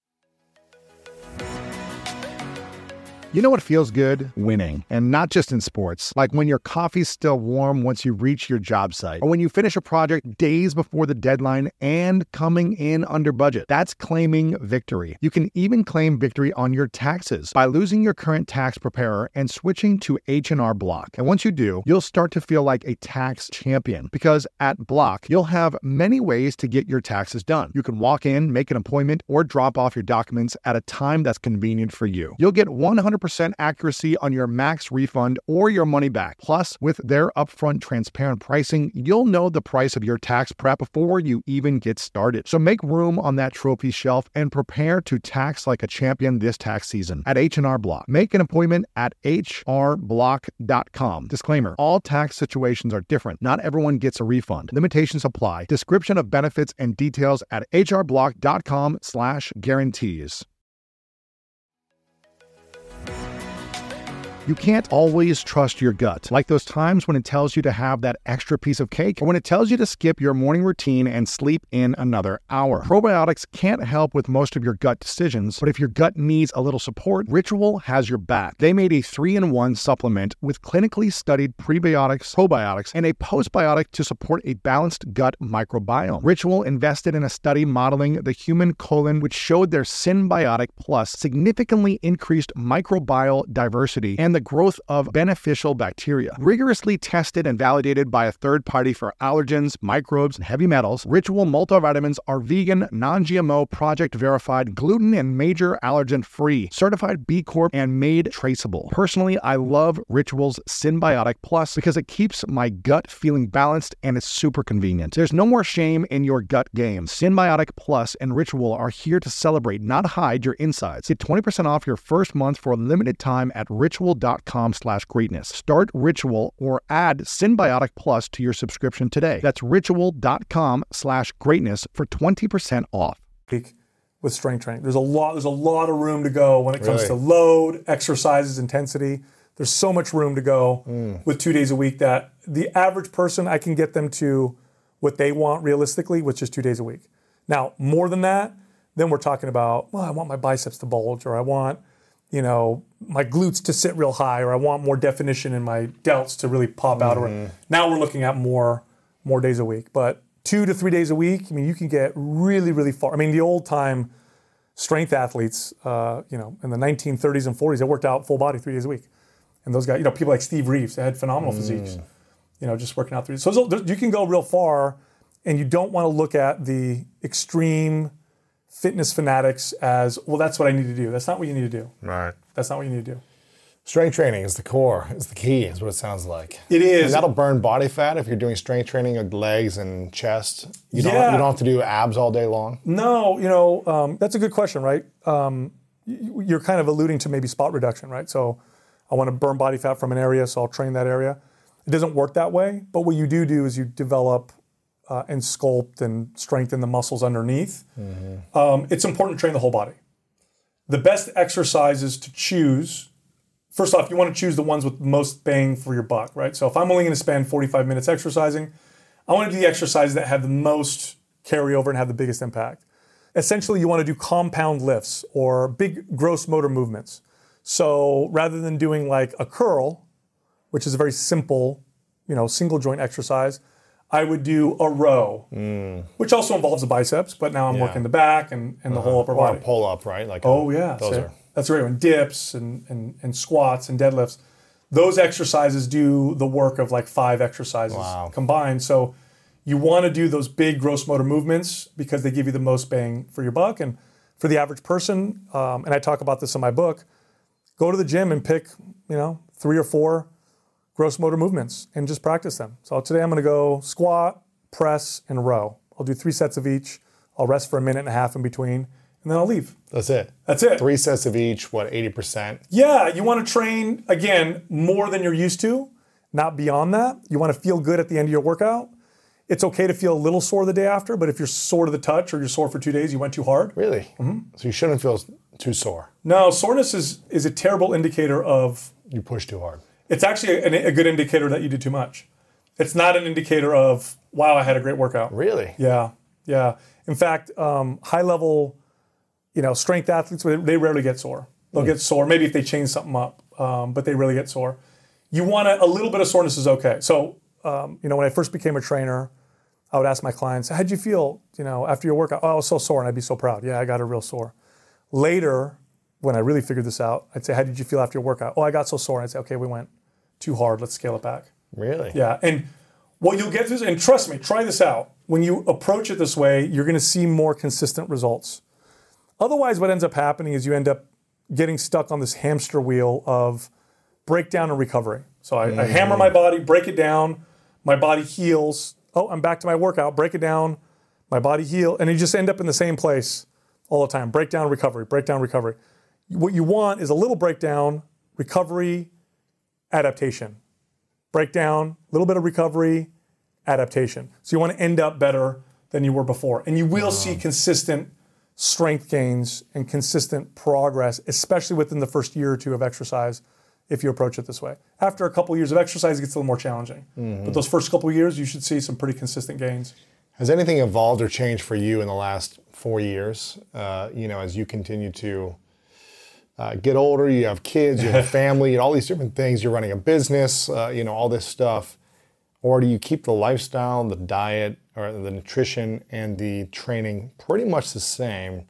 You know what feels good? Winning. And not just in sports. Like when your coffee's still warm once you reach your job site, or when you finish a project days before the deadline and coming in under budget. That's claiming victory. You can even claim victory on your taxes by losing your current tax preparer and switching to H&R Block. And once you do, you'll start to feel like a tax champion because at Block, you'll have many ways to get your taxes done. You can walk in, make an appointment, or drop off your documents at a time that's convenient for you. You'll get 100 100% accuracy on your max refund or your money back. Plus, with their upfront transparent pricing, you'll know the price of your tax prep before you even get started. So make room on that trophy shelf and prepare to tax like a champion this tax season at H&R Block. Make an appointment at hrblock.com. Disclaimer: All tax situations are different. Not everyone gets a refund. Limitations apply. Description of benefits and details at hrblock.com/guarantees. You can't always trust your gut, like those times when it tells you to have that extra piece of cake or when it tells you to skip your morning routine and sleep in another hour. Probiotics can't help with most of your gut decisions, but if your gut needs a little support, Ritual has your back. They made a three in one supplement with clinically studied prebiotics, probiotics, and a postbiotic to support a balanced gut microbiome. Ritual invested in a study modeling the human colon, which showed their Synbiotic Plus significantly increased microbial diversity and the growth of beneficial bacteria. Rigorously tested and validated by a third party for allergens, microbes, and heavy metals, Ritual multivitamins are vegan, non GMO, project verified, gluten and major allergen free, certified B Corp, and made traceable. Personally, I love Ritual's Synbiotic Plus because it keeps my gut feeling balanced and it's super convenient. There's no more shame in your gut game. Synbiotic Plus and Ritual are here to celebrate, not hide your insides. Get 20% off your first month for a limited time at ritual.com ritual.com slash greatness. Start Ritual or add Synbiotic Plus to your subscription today. That's ritual.com slash greatness for 20% off. With strength training. There's a lot, there's a lot of room to go when it comes Really? to load, exercises, intensity. There's so much room to go mm. with two days a week that the average person I can get them to what they want realistically, which is two days a week. Now, more than that, then we're talking about, well, I want my biceps to bulge, or I want, you know, my glutes to sit real high, or I want more definition in my delts to really pop out. Or now we're looking at more more days a week. But two to three days a week, I mean, you can get really, really far. I mean, the old time strength athletes, uh, you know, in the 1930s and 40s, they worked out full body three days a week. And those guys, you know, people like Steve Reeves, they had phenomenal physiques, you know, just working out three. So you can go real far, and you don't want to look at the extreme fitness fanatics as, well, that's what I need to do. That's not what you need to do. Right. That's not what you need to do. Strength training is the core, is the key, is what it sounds like. It is. And that'll burn body fat if you're doing strength training of legs and chest. You don't, Yeah. you don't have to do abs all day long. No, you know, um, that's a good question, right? Um, you're kind of alluding to maybe spot reduction, right? So I want to burn body fat from an area, so I'll train that area. It doesn't work that way, but what you do do is you develop uh, and sculpt and strengthen the muscles underneath. Um, it's important to train the whole body. The best exercises to choose first off, you want to choose the ones with most bang for your buck, right? So if I'm only going to spend 45 minutes exercising, I want to do the exercises that have the most carryover and have the biggest impact. Essentially, you want to do compound lifts or big gross motor movements. So rather than doing like a curl, which is a very simple, you know, single joint exercise, I would do a row, which also involves the biceps, but now I'm working the back and, and the whole upper Or body. a pull up, right? Like Oh yeah, those so are that's right. And dips and, and and squats and deadlifts. those exercises do the work of like five exercises Wow. combined. So you want to do those big gross motor movements because they give you the most bang for your buck. And for the average person, um, and I talk about this in my book, go to the gym and pick, you know, three or four gross motor movements and just practice them. So today I'm going to go squat, press, and row. I'll do three sets of each. I'll rest for a minute and a half in between, and then I'll leave. That's it. That's it. Three sets of each, what, 80%? Yeah, you want to train again more than you're used to, not beyond that. You want to feel good at the end of your workout. It's okay to feel a little sore the day after, but if you're sore to the touch or you're sore for two days, you went too hard. Really? Mm-hmm. So you shouldn't feel too sore. No, soreness is is a terrible indicator of. You push too hard. It's actually a, a good indicator that you did too much. It's not an indicator of wow, I had a great workout. Really? Yeah, yeah. In fact, um, high level, you know, strength athletes they rarely get sore. They'll get sore maybe if they change something up, um, but they really get sore. You want a, a little bit of soreness is okay. So, um, you know, when I first became a trainer, I would ask my clients, "How'd you feel? You know, after your workout? Oh, I was so sore, and I'd be so proud. Yeah, I got a real sore. Later, when I really figured this out, I'd say, "How did you feel after your workout? Oh, I got so sore." And I'd say, "Okay, we went too hard. Let's scale it back." Really? Yeah, and what you'll get is, and trust me, try this out. When you approach it this way, you're going to see more consistent results. Otherwise, what ends up happening is you end up getting stuck on this hamster wheel of breakdown and recovery. So I, I hammer my mm. body, break it down, my body heals. Oh, I'm back to my workout. Break it down, my body heal, and you just end up in the same place all the time. Breakdown, recovery, breakdown, recovery. What you want is a little breakdown, recovery, adaptation breakdown, a little bit of recovery, adaptation. So you want to end up better than you were before. And you will see consistent strength gains and consistent progress, especially within the first year or two of exercise if you approach it this way. After a couple years of exercise, it gets a little more challenging. But those first couple years, you should see some pretty consistent gains. Has anything evolved or changed for you in the last four years? Uh, you know, as you continue to uh, get older, you have kids, you have family, and all these different things. You're running a business, uh, you know, all this stuff. Or do you keep the lifestyle, the diet, or the nutrition, and the training pretty much the same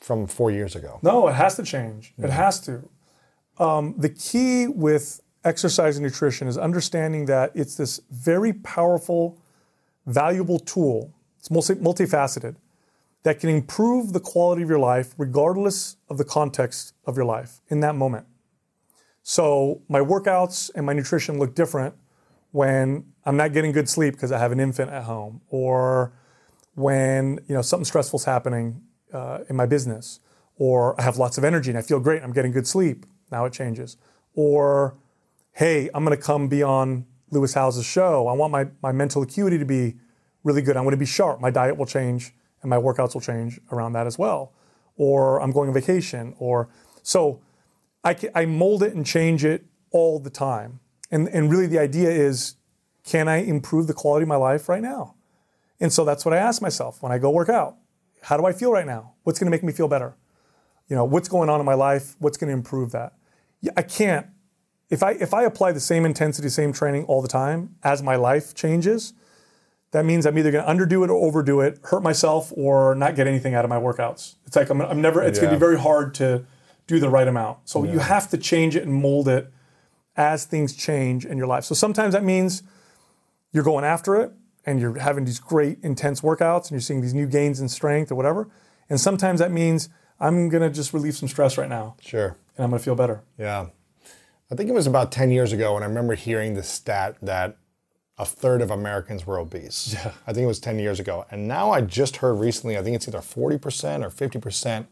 from four years ago? No, it has to change. It has to. Um, the key with exercise and nutrition is understanding that it's this very powerful, valuable tool. It's multi- multifaceted that can improve the quality of your life regardless of the context of your life in that moment. So my workouts and my nutrition look different when I'm not getting good sleep because I have an infant at home, or when you know something stressful's happening uh, in my business, or I have lots of energy and I feel great. I'm getting good sleep. Now it changes. Or hey, I'm going to come be on Lewis Howes' show. I want my my mental acuity to be really good. I want to be sharp. My diet will change and my workouts will change around that as well. Or I'm going on vacation. Or so I, ca- I mold it and change it all the time. And, and really, the idea is can I improve the quality of my life right now? And so that's what I ask myself when I go work out. How do I feel right now? What's going to make me feel better? You know, what's going on in my life? What's going to improve that? Yeah, I can't. If I if I apply the same intensity, same training all the time as my life changes, that means I'm either going to underdo it or overdo it, hurt myself, or not get anything out of my workouts. It's like I'm, I'm never. It's going to be very hard to do the right amount. So you have to change it and mold it as things change in your life. So sometimes that means you're going after it and you're having these great intense workouts and you're seeing these new gains in strength or whatever. And sometimes that means I'm going to just relieve some stress right now Sure. and I'm going to feel better. Yeah. I think it was about 10 years ago when I remember hearing the stat that a third of Americans were obese. Yeah. I think it was 10 years ago. And now I just heard recently, I think it's either 40% or 50%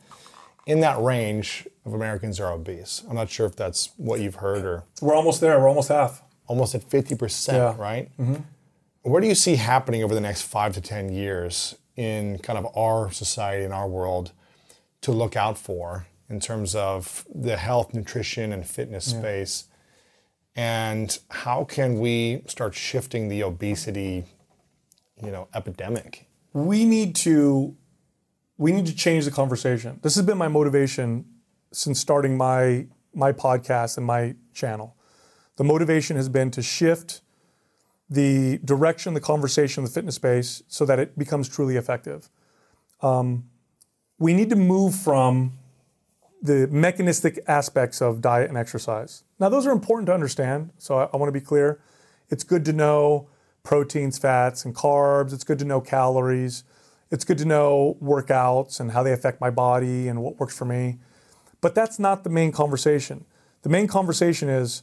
in that range of Americans are obese. I'm not sure if that's what you've heard or We're almost there. We're almost half. almost at 50%, Yeah. right? Mm-hmm. What do you see happening over the next five to 10 years in kind of our society, in our world, to look out for in terms of the health, nutrition, and fitness space? And how can we start shifting the obesity, you know, epidemic? we need to we need to change the conversation. This has been my motivation since starting my my podcast and my channel. The motivation has been to shift the direction, the conversation, the fitness space, so that it becomes truly effective. Um, we need to move from the mechanistic aspects of diet and exercise. Now, those are important to understand. So I, I want to be clear. It's good to know proteins, fats, and carbs. It's good to know calories. It's good to know workouts and how they affect my body and what works for me. But that's not the main conversation. The main conversation is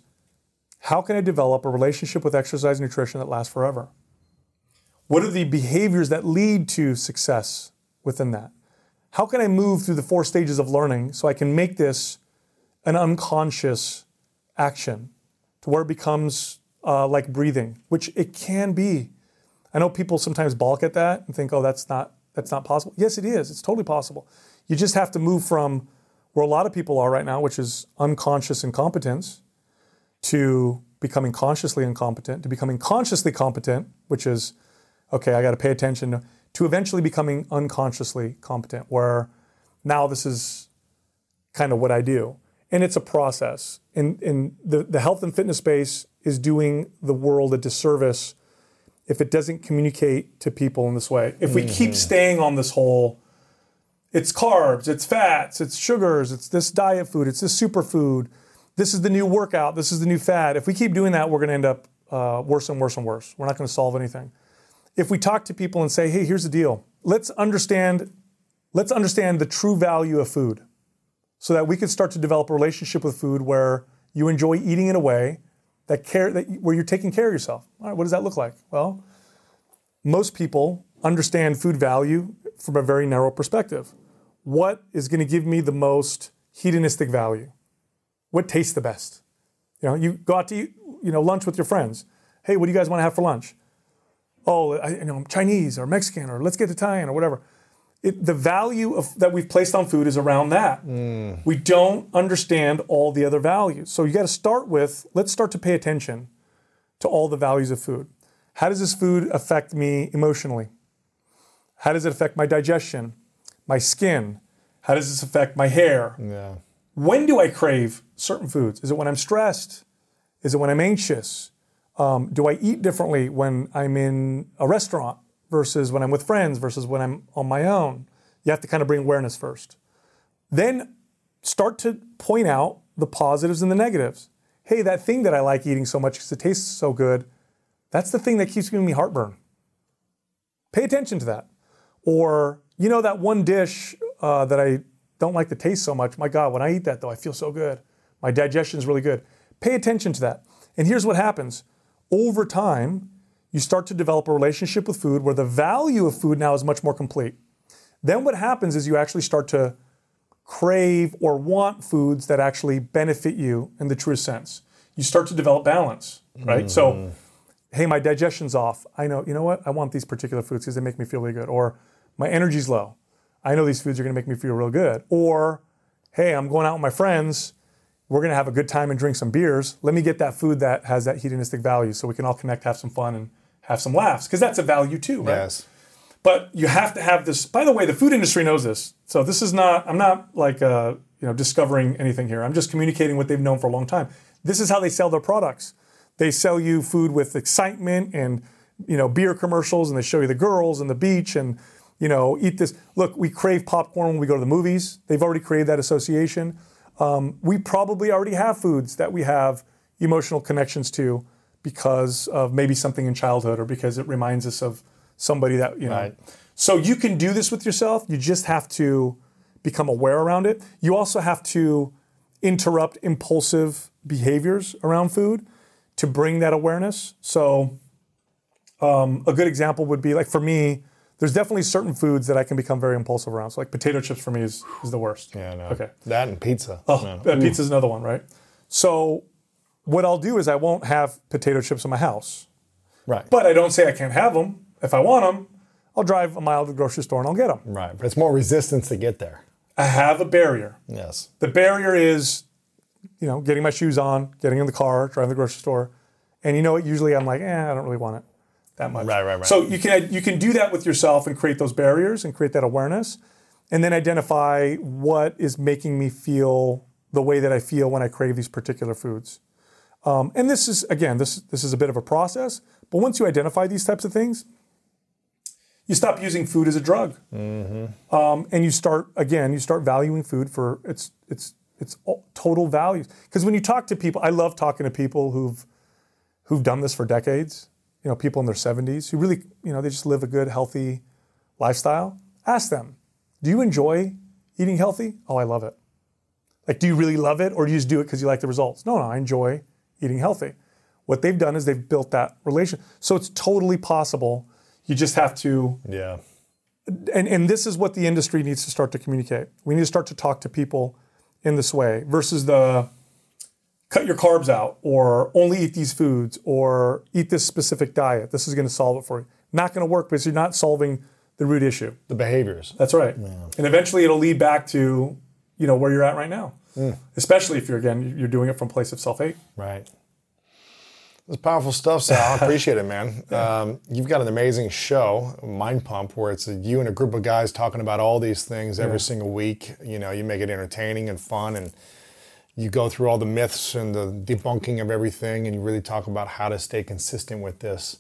how can I develop a relationship with exercise and nutrition that lasts forever? What are the behaviors that lead to success within that? How can I move through the four stages of learning so I can make this an unconscious action to where it becomes uh, like breathing, which it can be. I know people sometimes balk at that and think, "Oh, that's not that's not possible." Yes, it is. It's totally possible. You just have to move from where a lot of people are right now, which is unconscious incompetence, to becoming consciously incompetent, to becoming consciously competent, which is okay, I got to pay attention, to eventually becoming unconsciously competent, where now this is kind of what I do. And it's a process. And, and the, the health and fitness space is doing the world a disservice if it doesn't communicate to people in this way. If we mm-hmm. keep staying on this whole, it's carbs, it's fats, it's sugars, it's this diet food, it's this superfood, this is the new workout, this is the new fad. If we keep doing that, we're going to end up uh, worse and worse and worse. We're not going to solve anything. If we talk to people and say, "Hey, here's the deal. Let's understand let's understand the true value of food." So that we can start to develop a relationship with food where you enjoy eating in a way that care that where you're taking care of yourself. All right, what does that look like? Well, most people understand food value from a very narrow perspective. What is going to give me the most hedonistic value? What tastes the best? You know, you go out to eat, you know, lunch with your friends. Hey, what do you guys want to have for lunch? Oh, I, you know, Chinese or Mexican or let's get Italian or whatever. It, the value of, that we've placed on food is around that. Mm. We don't understand all the other values. So you got to start with let's start to pay attention to all the values of food. How does this food affect me emotionally? How does it affect my digestion, my skin? How does this affect my hair? Yeah. When do I crave certain foods? Is it when I'm stressed? Is it when I'm anxious? Um, do I eat differently when I'm in a restaurant versus when I'm with friends versus when I'm on my own? You have to kind of bring awareness first. Then start to point out the positives and the negatives. Hey, that thing that I like eating so much because it tastes so good, that's the thing that keeps giving me heartburn. Pay attention to that. Or, you know, that one dish uh, that I don't like the taste so much. My God, when I eat that though, I feel so good. My digestion is really good. Pay attention to that. And here's what happens over time, you start to develop a relationship with food where the value of food now is much more complete. Then what happens is you actually start to crave or want foods that actually benefit you in the truest sense. You start to develop balance, right? Mm. So, hey, my digestion's off. I know, you know what? I want these particular foods because they make me feel really good. Or my energy's low. I know these foods are going to make me feel real good. Or, hey, I'm going out with my friends. We're going to have a good time and drink some beers. Let me get that food that has that hedonistic value so we can all connect, have some fun, and have some laughs because that's a value too, right? Yes. But you have to have this. By the way, the food industry knows this. So this is not. I'm not like uh, you know discovering anything here. I'm just communicating what they've known for a long time. This is how they sell their products. They sell you food with excitement and you know beer commercials, and they show you the girls and the beach and you know, eat this. Look, we crave popcorn when we go to the movies. They've already created that association. Um, we probably already have foods that we have emotional connections to because of maybe something in childhood or because it reminds us of somebody that, you know. Right. So you can do this with yourself. You just have to become aware around it. You also have to interrupt impulsive behaviors around food to bring that awareness. So um, a good example would be like for me, there's definitely certain foods that I can become very impulsive around. So like potato chips for me is, is the worst. Yeah, no. Okay. That and pizza. Oh, no. pizza is another one, right? So what I'll do is I won't have potato chips in my house. Right. But I don't say I can't have them. If I want them, I'll drive a mile to the grocery store and I'll get them. Right. But it's more resistance to get there. I have a barrier. Yes. The barrier is, you know, getting my shoes on, getting in the car, driving to the grocery store. And you know what? Usually I'm like, eh, I don't really want it that much. Right, right, right. So you can you can do that with yourself and create those barriers and create that awareness, and then identify what is making me feel the way that I feel when I crave these particular foods. Um, and this is again, this this is a bit of a process. But once you identify these types of things, you stop using food as a drug, um, and you start again. You start valuing food for its its its total values. Because when you talk to people, I love talking to people who've who've done this for decades. You know, people in their 70s who really, you know, they just live a good, healthy lifestyle. Ask them, do you enjoy eating healthy? Oh, I love it. Like, do you really love it, or do you just do it because you like the results? No, no, I enjoy eating healthy. What they've done is they've built that relation. So it's totally possible. You just have to Yeah. and, and this is what the industry needs to start to communicate. We need to start to talk to people in this way versus the cut your carbs out or only eat these foods or eat this specific diet. This is going to solve it for you. Not going to work because you're not solving the root issue. The behaviors. That's right. And eventually it'll lead back to, you know, where you're at right now. Especially if you're again you're doing it from a place of self-hate. Right. It's powerful stuff, Sal. I appreciate it, man. Um, you've got an amazing show, Mind Pump, where it's you and a group of guys talking about all these things every single week. You know, you make it entertaining and fun, and you go through all the myths and the debunking of everything, and you really talk about how to stay consistent with this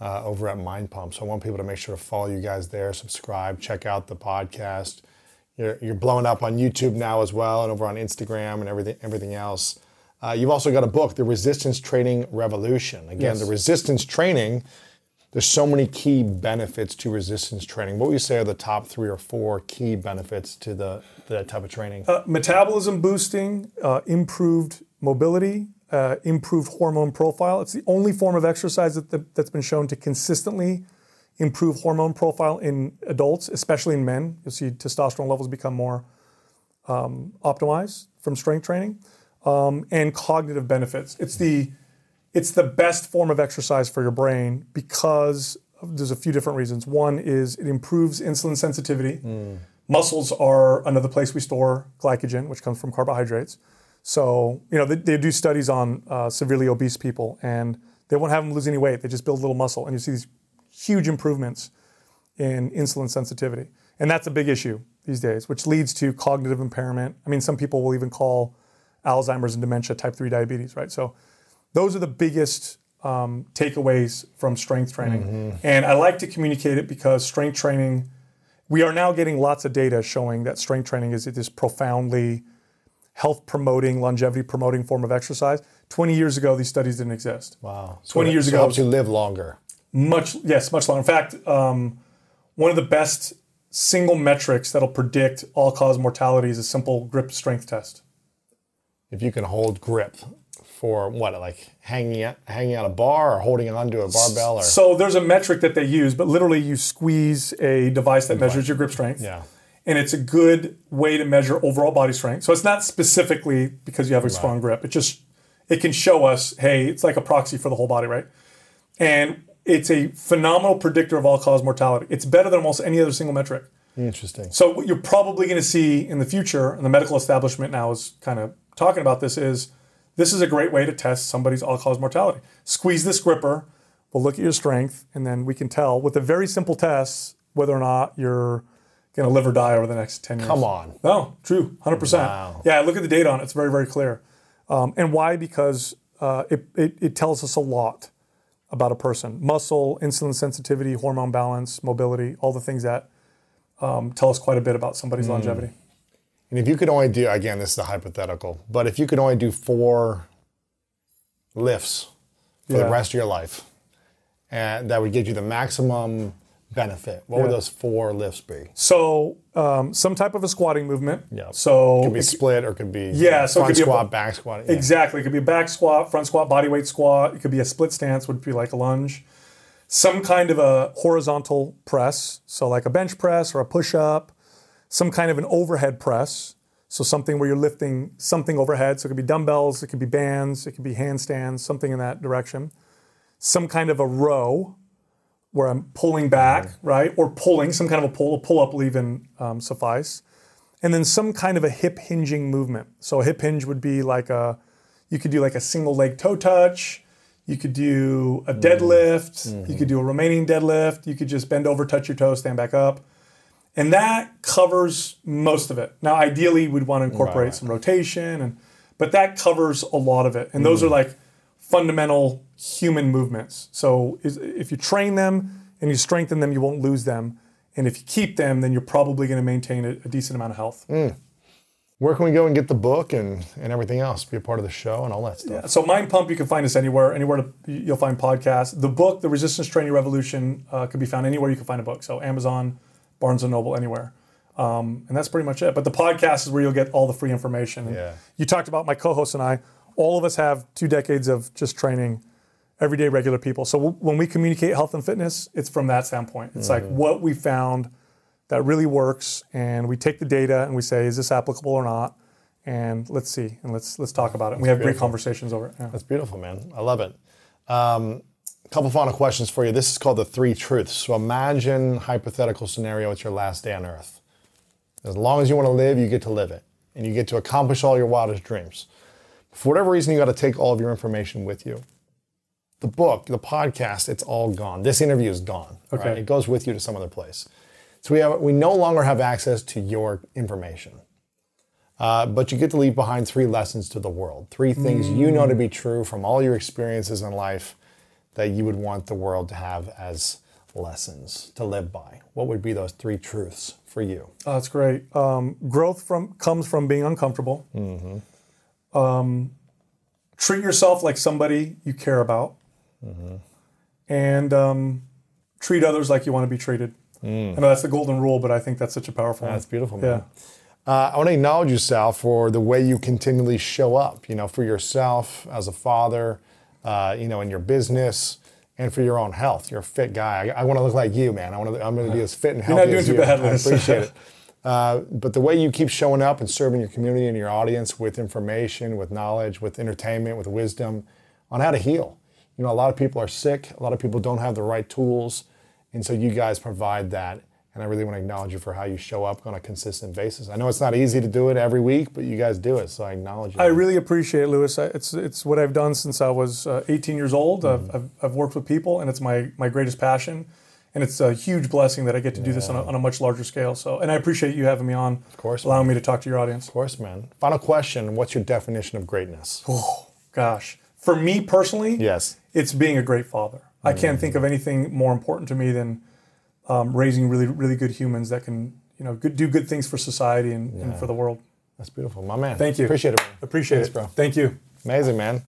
uh, over at Mind Pump. So I want people to make sure to follow you guys there, subscribe, check out the podcast. You're, you're blowing up on YouTube now as well, and over on Instagram and everything everything else. Uh, you've also got a book, The Resistance Training Revolution. Again, Yes. the resistance training. There's so many key benefits to resistance training. What would you say are the top three or four key benefits to the that type of training? Uh, metabolism boosting, uh, improved mobility, uh, improved hormone profile. It's the only form of exercise that, that, that's been shown to consistently improve hormone profile in adults, especially in men. You'll see testosterone levels become more um, optimized from strength training, um, and cognitive benefits. It's the it's the best form of exercise for your brain because of- there's a few different reasons. One is it improves insulin sensitivity. Muscles are another place we store glycogen, which comes from carbohydrates. So, you know, they, they do studies on uh, severely obese people and they won't have them lose any weight. They just build a little muscle and you see these huge improvements in insulin sensitivity. And that's a big issue these days, which leads to cognitive impairment. I mean, some people will even call Alzheimer's and dementia type 3 diabetes, right? So, those are the biggest um, takeaways from strength training. And I like to communicate it because strength training, we are now getting lots of data showing that strength training is this profoundly health promoting, longevity promoting form of exercise. 20 years ago, these studies didn't exist. Wow. So 20 it- years so it ago- helps you live longer. Much, yes, much longer. In fact, um, one of the best single metrics that'll predict all cause mortality is a simple grip strength test. If you can hold grip for what, like hanging out, hanging out a bar or holding onto a barbell or So there's a metric that they use, but literally you squeeze a device that measures your grip strength. yeah. And it's a good way to measure overall body strength. So it's not specifically because you have a strong grip. It just it can show us, hey, it's like a proxy for the whole body, right? And it's a phenomenal predictor of all cause mortality. It's better than almost any other single metric. Interesting. So what you're probably going to see in the future, and the medical establishment now is kind of talking about this, is this is a great way to test somebody's all-cause mortality. Squeeze this gripper, we'll look at your strength, and then we can tell with a very simple test whether or not you're going to live or die over the next 10 years. Come on. No, true, 100%. Wow. Yeah, look at the data on it. It's very, very clear. Um, and why? Because uh, it, it, it tells us a lot about a person muscle, insulin sensitivity, hormone balance, mobility, all the things that um, tell us quite a bit about somebody's Hmm. longevity. And if you could only do, again, this is a hypothetical, but if you could only do four lifts for Yeah. the rest of your life, and that would get you the maximum benefit, what would those four lifts be? So, um, some type of a squatting movement. Yeah. So, it Could be split or it could be Yeah, so it front could be a- squat, back squat. yeah. Exactly. It could be a back squat, front squat, body weight squat. It could be a split stance, would be like a lunge. Some kind of a horizontal press, so like a bench press or a push up. Some kind of an overhead press, so something where you're lifting something overhead. So it could be dumbbells, it could be bands, it could be handstands, something in that direction. Some kind of a row where I'm pulling back, right? Or pulling, some kind of a pull, a pull up will even um, suffice and then some kind of a hip hinging movement. So a hip hinge would be like a, you could do like a single leg toe touch. You could do a deadlift. You could do a Romanian deadlift. You could just bend over, touch your toes, stand back up. And that covers most of it. Now, ideally, we'd want to incorporate right. some rotation, and but that covers a lot of it. And those are like fundamental human movements. So is, if you train them, and you strengthen them, you won't lose them. And if you keep them, then you're probably going to maintain a, a, decent amount of health. Mm. Where can we go and get the book and, and everything else? Be a part of the show and all that stuff. Yeah, so Mind Pump, you can find us anywhere. Anywhere to, you'll find podcasts. The book, The Resistance Training Revolution, uh, can be found anywhere you can find a book. So Amazon, Barnes and Noble, anywhere. Um, and that's pretty much it. But the podcast is where you'll get all the free information. Yeah. You talked about my co-host and I. All of us have two decades of just training everyday regular people. So w- when we communicate health and fitness, it's from that standpoint. It's mm-hmm. like what we found that really works, and we take the data and we say, is this applicable or not? And let's see, and let's let's talk about it. And we have beautiful. great conversations over it. Yeah. That's beautiful, man. I love it. Um, couple final questions for you. This is called the three truths. So imagine hypothetical scenario. It's your last day on Earth. As long as you want to live, you get to live it, and you get to accomplish all your wildest dreams. For whatever reason, you got to take all of your information with you the book, the podcast, it's all gone. This interview is gone. Okay. Right? It goes with you to some other place. So we have we no longer have access to your information. Uh, but you get to leave behind three lessons to the world, three things mm. you know to be true from all your experiences in life that you would want the world to have as lessons to live by. What would be those three truths for you? Oh, that's great. Um, growth from comes from being uncomfortable. Mm-hmm. Um, treat yourself like somebody you care about mm-hmm. and um, treat others like you want to be treated. Mm. I know that's the golden rule, but I think that's such a powerful that's one. That's beautiful, man. Yeah. Uh, I want to acknowledge you, Sal, for the way you continually show up, you know, for yourself as a father, uh, you know, in your business and for your own health. You're a fit guy. I, I want to look like you, man. I want to, I'm going to be as fit and healthy You're not doing as too you. bad, I appreciate it. Uh, but the way you keep showing up and serving your community and your audience with information, with knowledge, with entertainment, with wisdom on how to heal. You know, a lot of people are sick. A lot of people don't have the right tools. And so you guys provide that. And I really want to acknowledge you for how you show up on a consistent basis. I know it's not easy to do it every week, but you guys do it. So I acknowledge you. I really appreciate it, Lewis. It's, it's what I've done since I was uh, 18 years old. Mm-hmm. I've, I've, I've, worked with people, and it's my, my greatest passion. And it's a huge blessing that I get to do this on a, on a, much larger scale. So, and I appreciate you having me on. Of course, allowing man. me to talk to your audience. Of course, man. Final question: What's your definition of greatness? Oh gosh, for me personally, yes, it's being a great father. Mm-hmm. I can't think of anything more important to me than um, raising really, really good humans that can, you know, good, do good things for society and, yeah. and, for the world. That's beautiful, my man. Thank you. Appreciate it. Man. Appreciate Thanks, it, bro. Thank you. Amazing, man.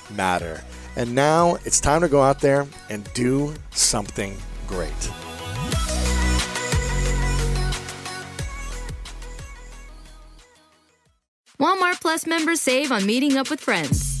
matter. And now it's time to go out there and do something great. Walmart Plus members save on meeting up with friends.